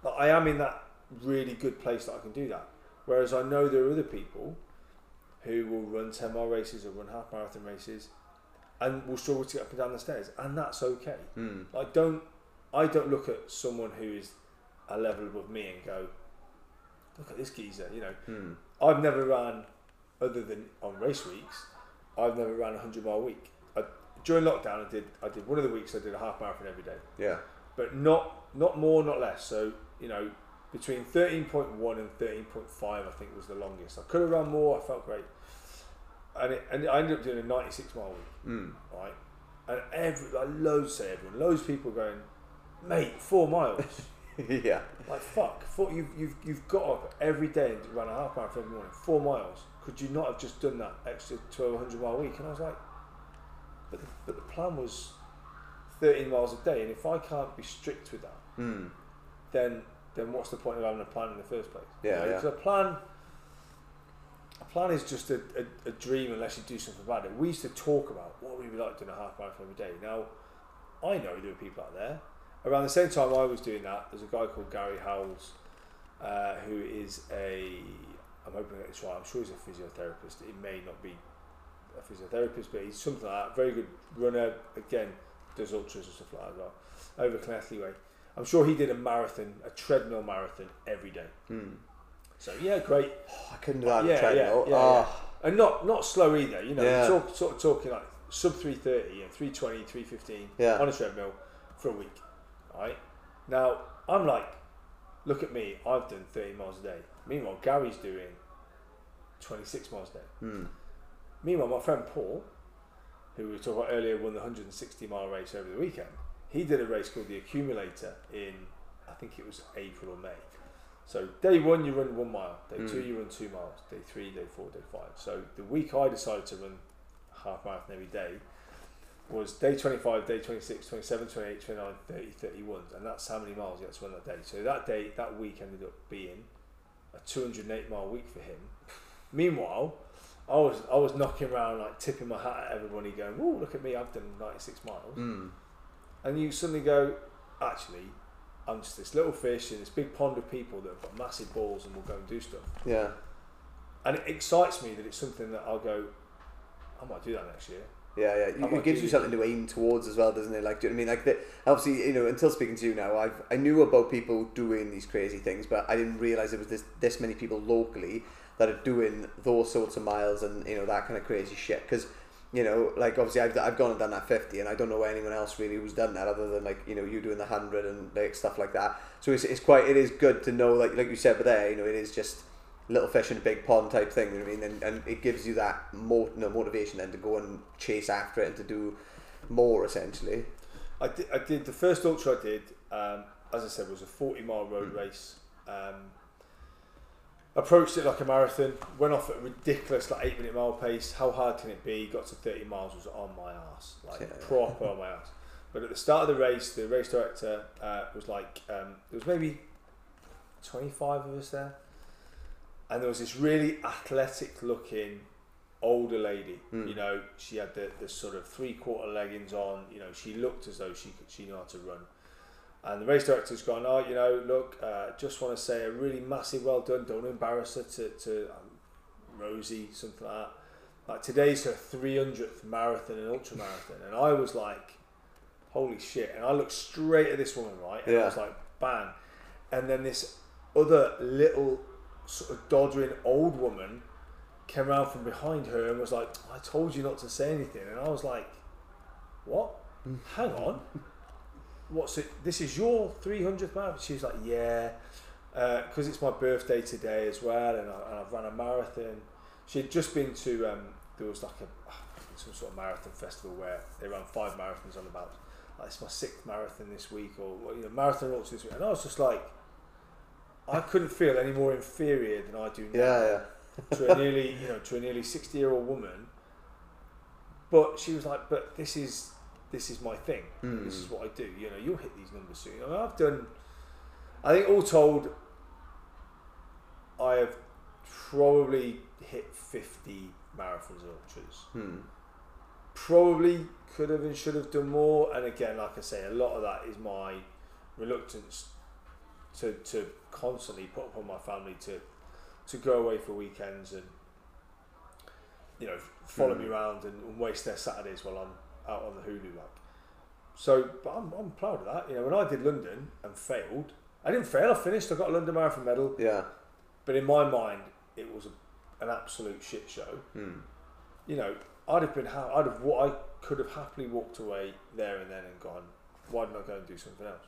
but I am in that really good place that I can do that. Whereas I know there are other people who will run 10 mile races or run half marathon races and will struggle to get up and down the stairs, and that's okay. mm. Like, don't I don't look at someone who is a level above me and go, look at this geezer, you know. Mm. I've never ran, other than on race weeks, I've never ran a hundred mile week. During lockdown, I did. I did one of the weeks. I did a half marathon every day, yeah, but not not more, not less. So you know, between thirteen point one and thirteen point five, I think was the longest. I could have run more. I felt great, and it, and I ended up doing a ninety six mile week, mm. right? And every like loads say everyone, loads of people going, mate, four miles. yeah, Like fuck, four, you've, you've, you've got up every day and run a half marathon every morning, four miles. Could you not have just done that extra 1200 mile week? And I was like, but the, but the plan was 13 miles a day, and if I can't be strict with that, mm. then then what's the point of having a plan in the first place? Yeah, yeah. Because a plan, a plan is just a, a, a dream unless you do something about it. We used to talk about what we would like doing a half marathon every day. Now, I know there are people out there. Around the same time I was doing that, there's a guy called Gary Howells, uh, who is a, I'm hoping I get right, I'm sure he's a physiotherapist. It may not be a physiotherapist, but he's something like that. Very good runner. Again, does ultras and stuff like that as well. Over Connectley Way. I'm sure he did a marathon, a treadmill marathon every day. Mm. So yeah, great, Oh, I couldn't do that Yeah, treadmill. yeah, yeah, oh, and not not slow either. You know, Yeah. talk, sort of talking like sub 330 and 320, 315 Yeah. on a treadmill for a week. Right now, I'm like, look at me. I've done 30 miles a day. Meanwhile, Gary's doing 26 miles a day. mm. Meanwhile, my friend Paul, who we talked about earlier, won the 160 mile race over the weekend. He did a race called the Accumulator in, I think it was April or May. So day one you run one mile, day two Mm. you run two miles, day three, day four, day five. So the week I decided to run half marathon every day was day 25, day 26, 27, 28, 29, 30, 31. And that's how many miles he had to run that day. So that day, that week ended up being a 208 mile week for him. Meanwhile, I was I was knocking around like tipping my hat at everybody, going, "Oh, look at me! I've done 96 miles." Mm. And you suddenly go, "Actually, I'm just this little fish in this big pond of people that have got massive balls and will go and do stuff." yeah, And it excites me that it's something that I'll go, "I might do that next year." yeah, yeah. I You, it gives you something to aim towards as well, doesn't it? Like, do you know what I mean? Like, the, obviously, you know, until speaking to you now, I've I knew about people doing these crazy things, but I didn't realize there was this this many people locally that are doing those sorts of miles and you know that kind of crazy shit. Because you know, like obviously, I've I've gone and done that fifty, and I don't know anyone else really who's done that other than like you know you doing the hundred and like stuff like that. So it's, it's quite it is good to know like like you said, but there you know it is just little fish in a big pond type thing. You know what I mean? And, and it gives you that mo- no, motivation then to go and chase after it and to do more essentially. I did, I did the first ultra I did, um, as I said, was a 40 mile road Mm. race. Um, approached it like a marathon, went off at a ridiculous like eight minute mile pace. How hard can it be? Got to 30 miles, was on my ass, like Yeah. proper on my ass. But at the start of the race, the race director uh, was like, um, there was maybe 25 of us there, and there was this really athletic looking older lady. Mm. You know, she had the, the sort of three quarter leggings on. You know, she looked as though she could, she knew how to run. And the race director's gone, oh, you know, look, uh, just want to say a really massive well done. Don't embarrass her to, to um, Rosie, something like that. Like today's her 300th marathon and ultra marathon. And I was like, holy shit. And I looked straight at this woman, right? And I was like, bang. And then this other little sort of doddering old woman came around from behind her and was like, I told you not to say anything. And I was like, what? Hang on. What's it? This is your 300th marathon? She was like, yeah, because it's my birthday today as well, and, I, and I've run a marathon. She'd just been to, um, there was like a, some sort of marathon festival where they ran five marathons on about, like, it's my sixth marathon this week, or, you know, marathon ultra this week. And I was just like, I couldn't feel any more inferior than I do now Yeah, yeah. to a nearly you know to a nearly 60 year old woman but she was like but this is this is my thing Hmm. this is what I do you know you'll hit these numbers soon I mean, I've done I think all told I have probably hit 50 marathons and ultras Hmm. probably could have and should have done more and again like I say a lot of that is my reluctance to, to constantly put up upon my family to to go away for weekends and you know follow me Mm. around and, and waste their Saturdays while I'm out on the Hulu like so but I'm, I'm proud of that you know when I did London and failed I didn't fail I finished I got a London Marathon medal Yeah. but in my mind it was a, an absolute shit show Hmm. you know, I'd have been, ha- I'd have, what I could have happily walked away there and then and gone, why didn't I go and do something else?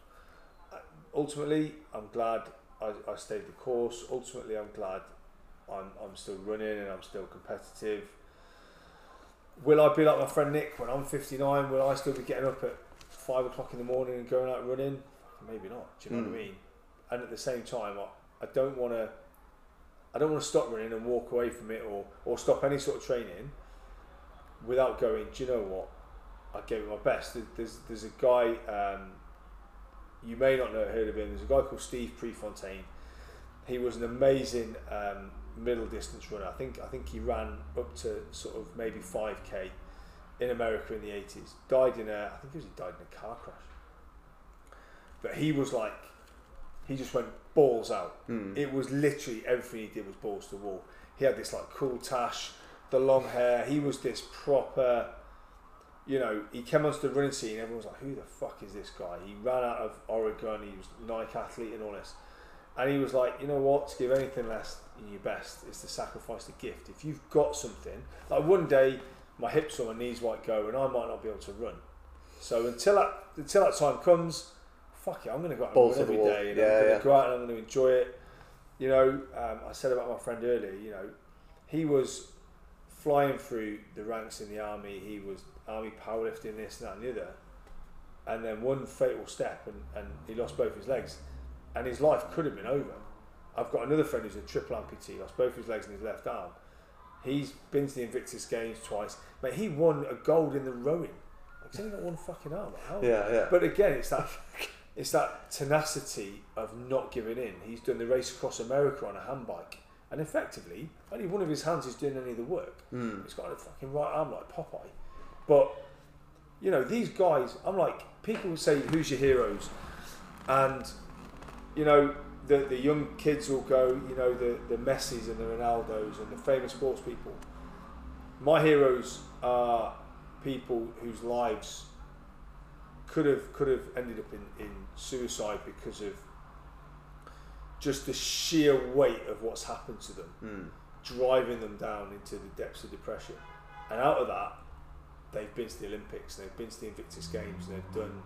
Uh, ultimately, I'm glad I, I stayed the course. Ultimately, I'm glad I'm, I'm still running and I'm still competitive. Will I be like my friend Nick when I'm 59? Will I still be getting up at five o'clock in the morning and going out running? Maybe not. Do you know what I Mm. mean? And at the same time, I, I don't want to. I don't want to stop running and walk away from it, or or stop any sort of training without going. Do you know what? I gave it my best. There's there's a guy. Um, you may not know heard of him. There's a guy called Steve Prefontaine. He was an amazing um, middle distance runner. I think I think he ran up to sort of maybe five k in America in the eighties. Died in a I think he was he died in a car crash. But he was like, he just went balls out. Hmm. It was literally everything he did was balls to the wall. He had this like cool tash, the long hair. He was this proper, you know. He came onto the running scene. Everyone was like, "Who the fuck is this guy?" He ran out of Oregon. He was Nike athlete and all this. And he was like, "You know what? To give anything less than your best is to sacrifice the gift. If you've got something, like one day my hips or my knees might go, and I might not be able to run. So until that until that time comes, fuck it, I'm going to go out and run every day, and Yeah, I'm going yeah. to go out and I'm going to enjoy it. You know, um, I said about my friend earlier. You know, he was flying through the ranks in the army. He was army powerlifting this and that and the other, and then one fatal step, and, and he lost both his legs, and his life could have been over. I've got another friend who's a triple amputee, lost both his legs and his left arm. He's been to the Invictus Games twice. But he won a gold in the rowing. He's only got one fucking arm. Like. Yeah, yeah. But again, it's that it's that tenacity of not giving in. He's done the race across America on a handbike, and effectively, only one of his hands is doing any of the work. Hmm. He's got a fucking right arm like Popeye. But you know, these guys, I'm like, people say, "Who's your heroes?" And you know, the the young kids will go, you know, the the Messis and the Ronaldos and the famous sports people. My heroes are people whose lives could have could have ended up in, in suicide because of just the sheer weight of what's happened to them Hmm. driving them down into the depths of depression. And out of that, they've been to the Olympics, they've been to the Invictus Games, they've done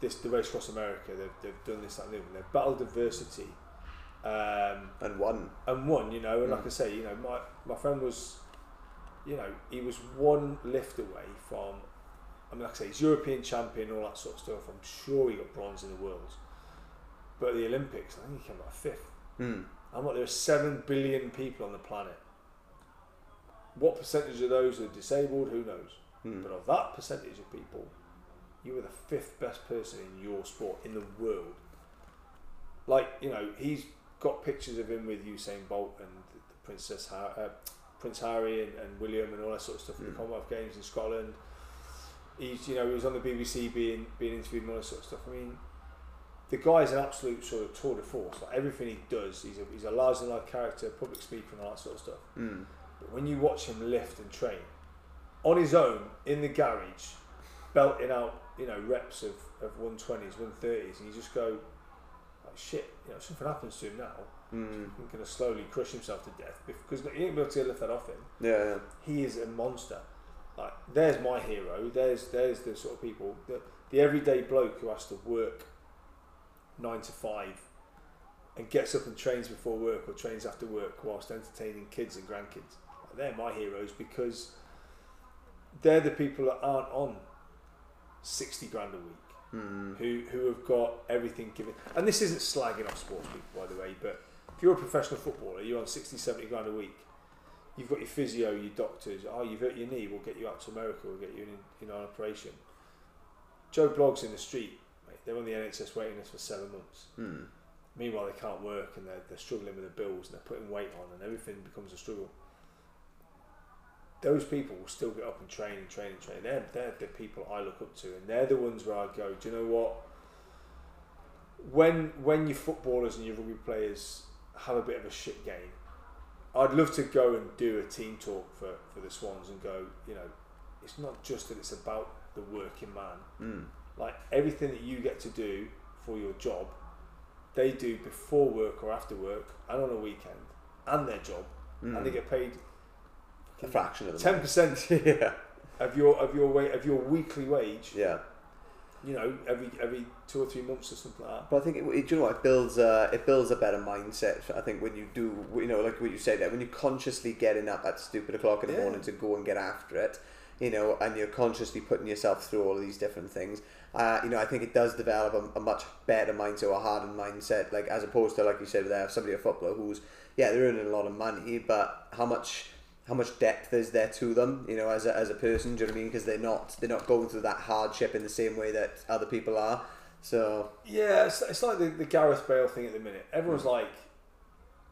this, the race across America, they've, they've done this, that, and the other. They've battled adversity um, and won. and won. You know, and like Mm. I say, you know, my my friend was, you know, he was one lift away from. I mean, like I say, he's European champion, all that sort of stuff. I'm sure he got bronze in the world, but at the Olympics, I think he came out fifth. Mm. And what there are seven billion people on the planet. What percentage of those are disabled? Who knows? Mm. But of that percentage of people, you were the fifth best person in your sport in the world. Like you know, he's got pictures of him with Usain Bolt and the Princess Har- uh, Prince Harry and, and William and all that sort of stuff Mm. the Commonwealth Games in Scotland. He's you know he was on the BBC being being interviewed and all that sort of stuff. I mean, the guy's an absolute sort of tour de force. Like everything he does, he's a he's a large than life character, public speaker and all that sort of stuff. Mm. But when you watch him lift and train on his own in the garage, belting out, you know, reps of, of 120s, 130s, and you just go, like, shit, you know, something happens to him now. Mm. He's going to slowly crush himself to death because he ain't able to lift that off him. Yeah, yeah. He is a monster. Like, there's my hero. There's there's the sort of people, the, the everyday bloke who has to work nine to five and gets up and trains before work or trains after work whilst entertaining kids and grandkids. They're my heroes because they're the people that aren't on 60 grand a week Mm. who, who have got everything given. And this isn't slagging off sports people, by the way, but if you're a professional footballer, you're on 60, 70 grand a week. You've got your physio, your doctors. Oh, you've hurt your knee, we'll get you out to America, we'll get you in, in an operation. Joe Bloggs in the street, mate, they're on the NHS waiting list for seven months. Mm. Meanwhile, they can't work and they're, they're struggling with the bills and they're putting weight on and everything becomes a struggle. Those people will still get up and train and train and train. They're, they're the people I look up to and they're the ones where I go, do you know what? When, when your footballers and your rugby players have a bit of a shit game, I'd love to go and do a team talk for, for the Swans and go, you know, it's not just that it's about the working man Mm. like everything that you get to do for your job, they do before work or after work and on a weekend, and their job, Mm. and they get paid a fraction of the ten percent yeah, of your of your wa- of your weekly wage. yeah. You know, every every two or three months or something like that. But I think it, it, do you know what it builds a it builds a better mindset. I think when you do, you know, like what you say there, when you're consciously getting up at stupid o'clock in the Yeah. morning to go and get after it, you know, and you're consciously putting yourself through all of these different things. Uh, you know, I think it does develop a, a much better mindset a hardened mindset, like as opposed to like you said there, somebody a footballer who's yeah they're earning a lot of money, but how much how much depth is there to them, you know, as a, as a person? Do you know what I mean? Because they're not they're not going through that hardship in the same way that other people are. So Yeah, it's, it's like the, the Gareth Bale thing at the minute. Everyone's like,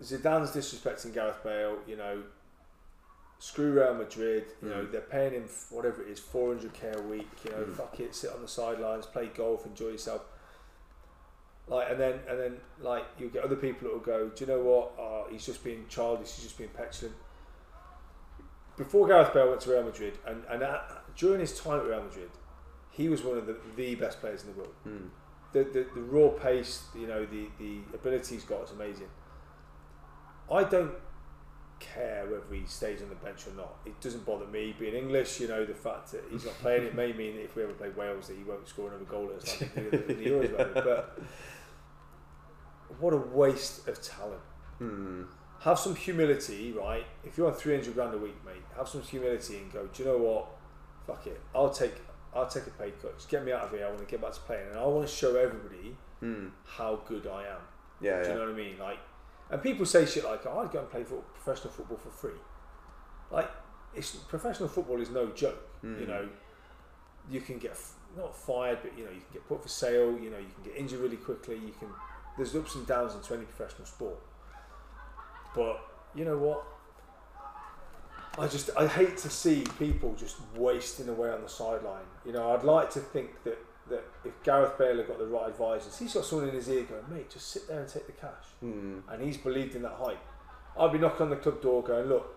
Zidane's disrespecting Gareth Bale. You know, screw Real Madrid. You know, Mm. they're paying him whatever it is, four hundred k a week. You know, Mm. fuck it, sit on the sidelines, play golf, enjoy yourself. Like, and then and then like you'll get other people that will go, do you know what? Oh, he's just being childish. He's just being petulant. Before Gareth Bale went to Real Madrid, and and at, during his time at Real Madrid, he was one of the, the best players in the world mm, the, the, the raw pace, you know, the, the ability he's got is amazing. I don't care whether he stays on the bench or not. It doesn't bother me. Being English, you know, the fact that he's not playing it may mean that if we ever play Wales that he won't score another goal at us like he did in the Euros. But what a waste of talent. mm, Have some humility, right? If you're on 300 grand a week, mate, have some humility and go, do you know what? Fuck it. I'll take I'll take a pay cut. Just get me out of here. I want to get back to playing. And I want to show everybody mm. how good I am. Yeah, Do yeah. you know what I mean? Like, and people say shit like, "Oh, I'd go and play foot, professional football for free." Like, it's professional football is no joke. You Mm. know, you can get f- not fired, but you know, you can get put for sale. You know, you can get injured really quickly. You can. There's ups and downs into any professional sport. But you know what? I just I hate to see people just wasting away on the sideline. You know, I'd like to think that that if Gareth Bale had got the right advisors, he's got someone in his ear going, mate, just sit there and take the cash. Mm. And he's believed in that hype. I'd be knocking on the club door going, look,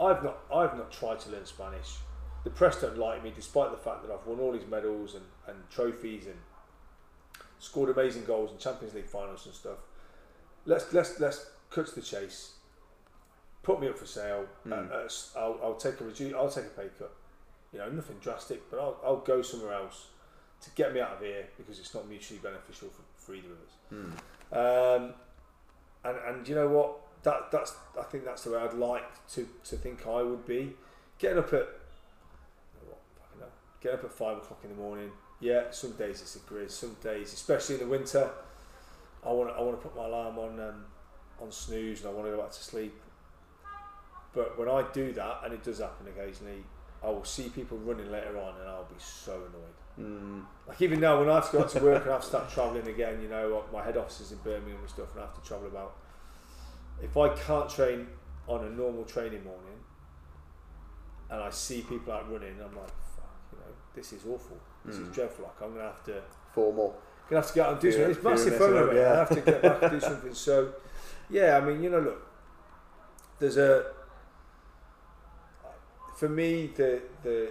I've not I've not tried to learn Spanish. The press don't like me despite the fact that I've won all these medals and, and trophies and scored amazing goals in Champions League finals and stuff. Let's let's let's cut to the chase. Put me up for sale. Mm. Uh, uh, I'll, I'll take a redu- I'll take a pay cut. You know, nothing drastic, but I'll, I'll go somewhere else to get me out of here because it's not mutually beneficial for, for either of us. Mm. Um, and and you know what? That that's I think that's the way I'd like to to think I would be. Getting up at what, getting up at five o'clock in the morning. Yeah, some days it's a grizz. Some days, especially in the winter, I want I want to put my alarm on um, on snooze and I want to go back to sleep. But when I do that, and it does happen occasionally, I will see people running later on, and I'll be so annoyed. Mm. Like even now, when I have to go out to work and I have to start travelling again, you know, my head office is in Birmingham and stuff, and I have to travel about. If I can't train on a normal training morning, and I see people out running, I'm like, fuck, you know, this is awful. This is Mm. dreadful. Like I'm gonna have to, Four more. gonna have to get out and do something. It's massive messing yeah. I have to get back and do something. So, yeah, I mean, you know, look, there's a for me the the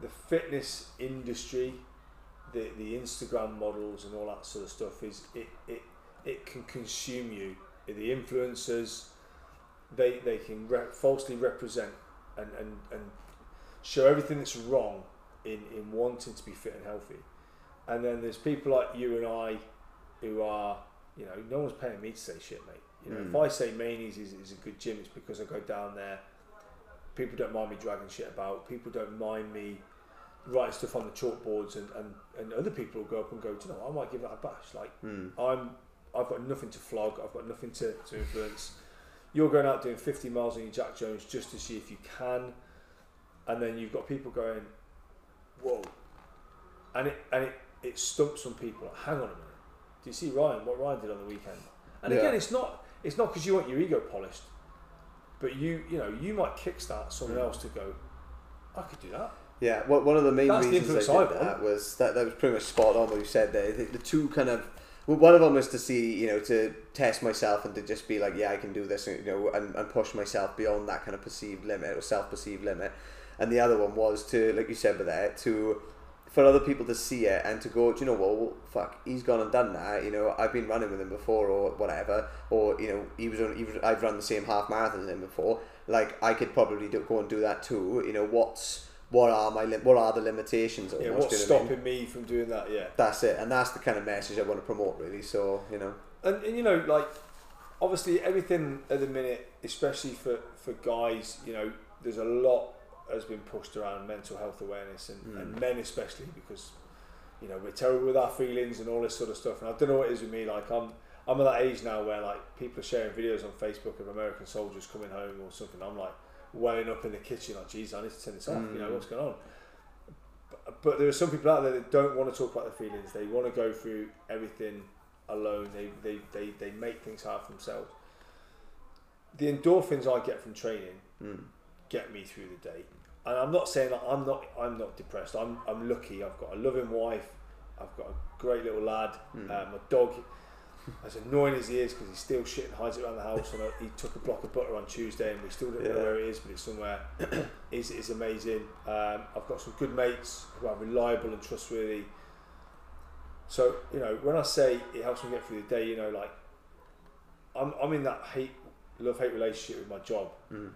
the fitness industry, the the Instagram models and all that sort of stuff is it it it can consume you. The influencers, they they can re- falsely represent and, and and show everything that's wrong in in wanting to be fit and healthy, and then there's people like you and I, who are you know no one's paying me to say shit, mate. You know, if Mm. I say Manies is, is a good gym, it's because I go down there. People don't mind me dragging shit about. People don't mind me writing stuff on the chalkboards, and, and, and other people will go up and go, Do you know, I might give that a bash. Like Mm. I'm, I've got nothing to flog. I've got nothing to, to influence. You're going out doing 50 miles on your Jack Jones just to see if you can, and then you've got people going, whoa, and it and it it stumps some people. Like, Hang on a minute. Do you see Ryan? What Ryan did on the weekend? And Yeah. again, it's not it's not because you want your ego polished, but you you know you might kickstart someone Mm. else to go. I could do that. Yeah, well, one of the main That's the reasons I did I that was that that was pretty much spot on what you said there. The, the two kind of well, one of them was to see you know to test myself and to just be like yeah I can do this you know and, and push myself beyond that kind of perceived limit or self perceived limit, and the other one was to like you said but that to for other people to see it and to go do you know what well, fuck he's gone and done that you know I've been running with him before or whatever or you know he was on he was, I've run the same half marathon as him before like I could probably do, go and do that too you know what's what are my what are the limitations Yeah, what's what I mean? stopping me from doing that? Yeah. that's it and that's the kind of message I want to promote really so you know and, and you know like obviously everything at the minute especially for for guys you know there's a lot has been pushed around mental health awareness and, Mm. and men especially because you know we're terrible with our feelings and all this sort of stuff and I don't know what it is with me like I'm I'm at that age now where like people are sharing videos on Facebook of American soldiers coming home or something I'm like welling up in the kitchen like geez I need to turn this off you know Mm. what's going on but, but there are some people out there that don't want to talk about their feelings they want to go through everything alone. They, they, they, they make things hard for themselves. The endorphins I get from training mm. get me through the day. And I'm not saying that I'm not I'm not depressed. I'm I'm lucky. I've got a loving wife. I've got a great little lad. Mm. Uh, my dog, as annoying as he is, because he steals shit and hides it around the house. And I, he took a block of butter on Tuesday, and we still don't know where it is, but it's somewhere. is is amazing. Um, I've got some good mates who are reliable and trustworthy. So you know, when I say it helps me get through the day, you know, like I'm I'm in that hate love hate relationship with my job. Mm.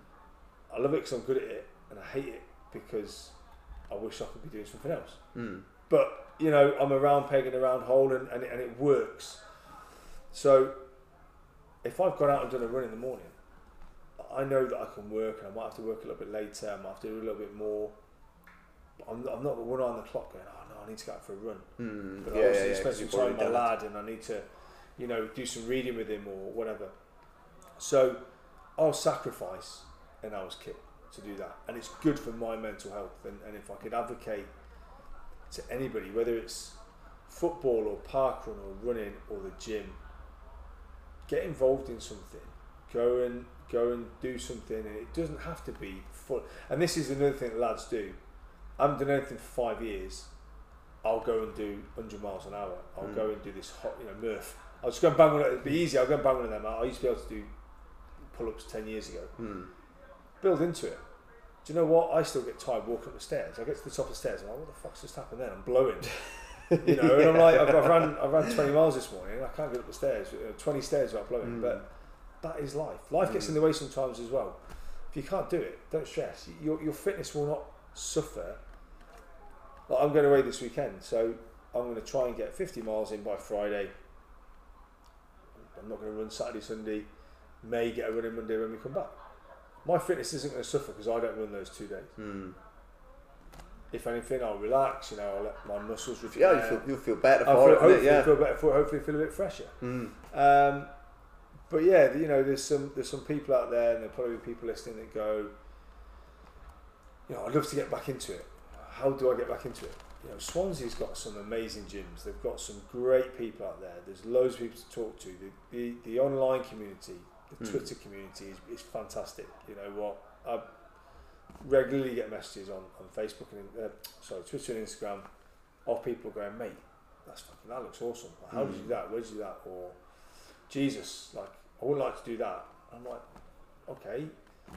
I love it because I'm good at it, and I hate it because I wish I could be doing something else. Mm. But you know, I'm a round peg in a round hole, and, and, it, and it works. So if I've gone out and done a run in the morning, I know that I can work, and I might have to work a little bit later. I might have to do a little bit more. I'm, I'm not one on the clock going, oh no, I need to go out for a run. Mm. But yeah, I obviously yeah, spend some time with my lad, and I need to, you know, do some reading with him or whatever. So I'll sacrifice an hour's kit to do that, and it's good for my mental health. And, and if I could advocate to anybody, whether it's football or parkrun or running or the gym, get involved in something. Go and go and do something, and it doesn't have to be full. And this is another thing that lads do. I haven't done anything for five years. I'll go and do 100 miles an hour. I'll Mm. go and do this hot, you know, Murph. I'll just go and bang one. It'd be easy. I'll go and bang one of them out. I used to be able to do pull-ups 10 years ago. Mm. Build into it. Do you know what? I still get tired walking up the stairs. I get to the top of the stairs. And I'm like, what the fuck's just happened then? I'm blowing. You know, and I'm like, I've, I've ran, I've ran 20 miles this morning. And I can't get up the stairs. uh, 20 stairs without blowing. Mm. But that is life. Life gets Mm. in the way sometimes as well. If you can't do it, don't stress. Your, your fitness will not suffer. Like I'm going away this weekend, so I'm going to try and get 50 miles in by Friday. I'm not going to run Saturday, Sunday. may get a run in Monday when we come back. My fitness isn't going to suffer because I don't run those two days. Mm. If anything, I'll relax. You know, I'll let my muscles repair. Yeah, you feel, you'll feel better I'll for feel, it. hopefully, Yeah. feel better for it. Hopefully, feel a bit fresher. Mm. Um, but yeah, you know, there's some there's some people out there, and there'll probably be people listening that go, you know, I'd love to get back into it. How do I get back into it? You know, Swansea's got some amazing gyms. They've got some great people out there. There's loads of people to talk to. The the, the online community, the Mm. Twitter community is, is fantastic. You know what? I regularly get messages on, on Facebook and uh, sorry, Twitter and Instagram of people going, mate, that's fucking that looks awesome. Like, How did you do that? Where did you do that? Or Jesus, like I wouldn't like to do that. I'm like, okay,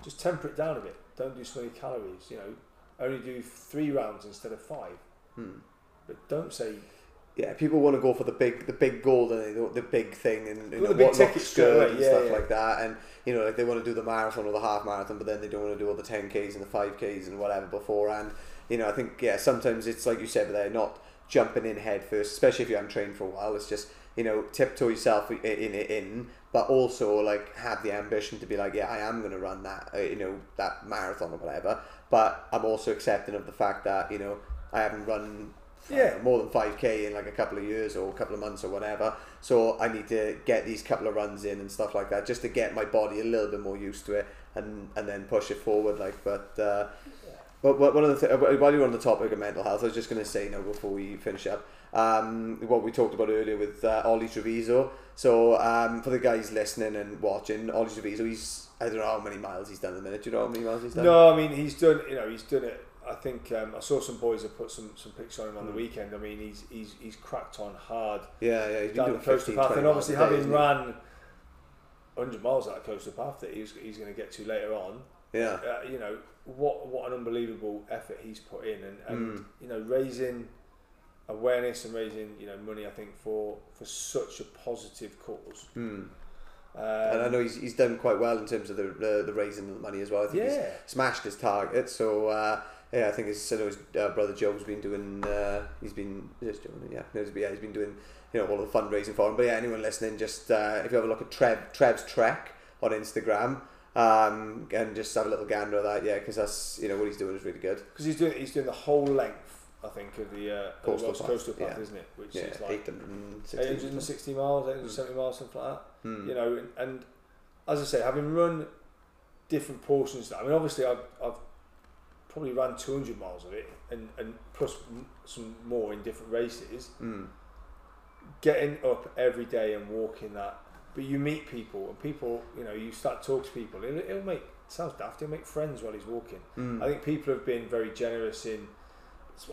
just temper it down a bit. Don't do so many calories. You know, only do three rounds instead of five. Mm. But don't say Yeah, people want to go for the big, the big goal? The, the big thing, and you know, the big what ticket looks good away, and yeah, stuff yeah. like that. And you know, like they want to do the marathon or the half marathon, but then they don't want to do all the ten k's and the five k's and whatever beforehand. You know, I think yeah, sometimes it's like you said, but they're not jumping in head first, especially if you haven't trained for a while. It's just you know, tiptoe yourself in in, in but also like have the ambition to be like, yeah, I am going to run that, uh, you know, that marathon or whatever. But I'm also accepting of the fact that you know I haven't run Yeah. know, more than 5k in like a couple of years or a couple of months or whatever. So I need to get these couple of runs in and stuff like that just to get my body a little bit more used to it and and then push it forward. Like, but uh, but one of the th- while you're on the topic of mental health, I was just going to say now before we finish up. Um, what we talked about earlier with uh, Ollie Treviso. So um, for the guys listening and watching, Ollie Treviso, he's I don't know how many miles he's done in a minute. Do you know how many miles he's done? No, I mean he's done. You know, he's done it. I think um, I saw some boys have put some some pics on him on the Mm. weekend. I mean, he's he's he's cracked on hard Yeah, yeah, he's down the coastal 15, path, and obviously day, having he? 100 miles that coastal path that he's he's going to get to later on. Yeah. Uh, you know what what an unbelievable effort he's put in, and and Mm. you know raising awareness and raising you know money. I think for for such a positive cause. Hmm. Um, and I know he's, he's done quite well in terms of the the, the raising of the money as well. I think he's smashed his target. So uh, yeah, I think his, I know his uh, brother Joe's been doing. Uh, he's been is Joe? Yeah, no, yeah, he's been doing you know all the fundraising for him. But yeah, anyone listening, just uh, if you have a look at Trev Trev's Trek on Instagram. Um, and just have a little gander at that, yeah, because that's you know what he's doing is really good. because he's doing he's doing the whole length. I think of the uh, Coastal of the path, coastal path, yeah. isn't it? Which Yeah, is like eight hundred and 860 miles, 870 miles, something like that. Hmm. You know, and, and as I say, having run different portions, of that, I mean, obviously, I've, I've probably ran 200 miles of it, and, and plus some more in different races. Hmm. Getting up every day and walking that, but you meet people, and people, you know, you start to talk to people. It'll, it'll make sounds daft. He'll make friends while he's walking. Hmm. I think people have been very generous in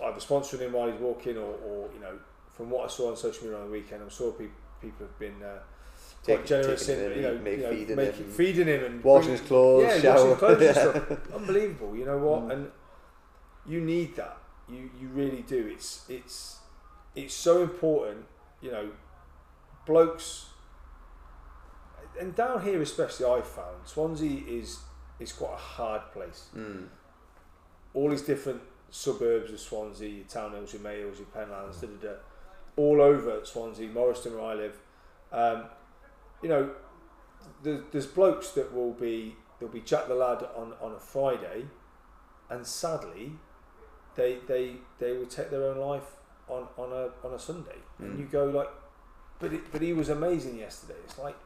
either sponsoring him while he's walking, or, or you know, from what I saw on social media on the weekend, I'm sure people people have been uh, Taking- generous in him you know, make- you know feeding making, him. feeding him and washing his clothes, yeah, shower. washing clothes and stuff. Unbelievable, you know what? Mm. And you need that. You you really do. It's it's it's so important. You know, blokes, and down here especially, I found Swansea is is quite a hard place Hmm. all these different suburbs of Swansea, your Town Hills, your Mayhills, your Penlands, da, da, da, all over Swansea, Morriston where I live. Um, you know, there's, there's blokes that will be, there'll be Jack the Lad on, on a Friday, and sadly, they, they, they will take their own life on, on, a, on a Sunday. And Mm. you go like, but, it, but he was amazing yesterday. It's like,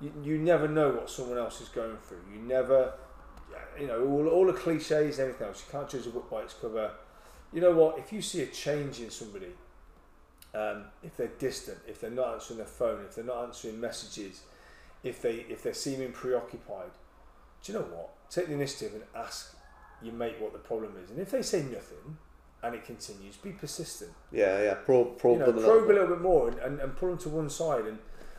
you, you never know what someone else is going through. You never, you know, all, all the cliches and everything else. You can't judge a book by its cover. You know what? If you see a change in somebody, um, if they're distant, if they're not answering their phone, if they're not answering messages, if they if they're seeming preoccupied, do you know what? Take the initiative and ask your mate what the problem is. And if they say nothing and it continues, be persistent Yeah, yeah. Probe, probe you know, them a probe a little little bit more and, and, and pull them to one side and,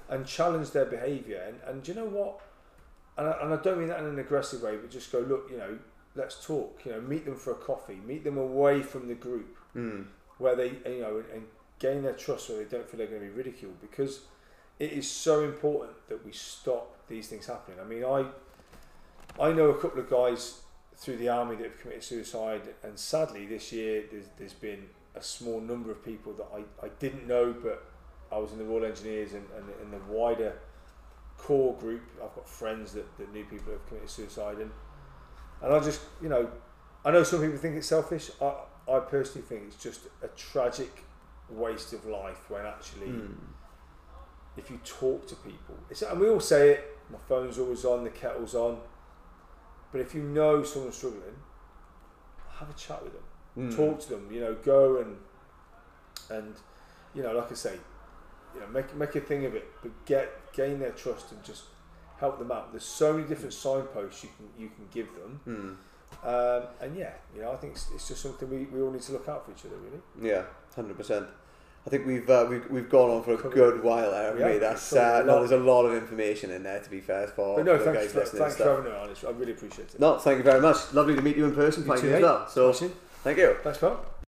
and challenge their behaviour. And, and do you know what? And I, and I don't mean that in an aggressive way, but just go, look, you know, let's talk. You know, meet them for a coffee, meet them away from the group. Hmm. where they, you know, and, and gain their trust where they don't feel they're going to be ridiculed because it is so important that we stop these things happening. I mean, I, I know a couple of guys through the army that have committed suicide, and sadly this year there's, there's been a small number of people that I, I didn't know, but I was in the Royal Engineers and, and in the wider corps group. I've got friends that, that knew people who have committed suicide, and and I just you know, I know some people think it's selfish. I I personally think it's just a tragic waste of life when actually Mm. if you talk to people, it's, and we all say it. My phone's always on, the kettle's on. But if you know someone's struggling, have a chat with them Mm. talk to them. You know, go and and you know, like I say, you know, make make a thing of it, but get gain their trust and just help them out. There's so many different signposts you can you can give them, Mm. um, and yeah, you know, I think it's, it's just something we, we all need to look out for each other, really. Yeah, hundred percent. I think we've uh, we've we've gone on for a good while there. Yeah, we? that's uh, no, there's a lot of information in there. To be fair, for But no, the thanks guys for, listening thanks for having me on. I really appreciate it. No, thank you very much. Lovely to meet you in person, You finally too, as mate. well. So, thank you. Thanks, pal.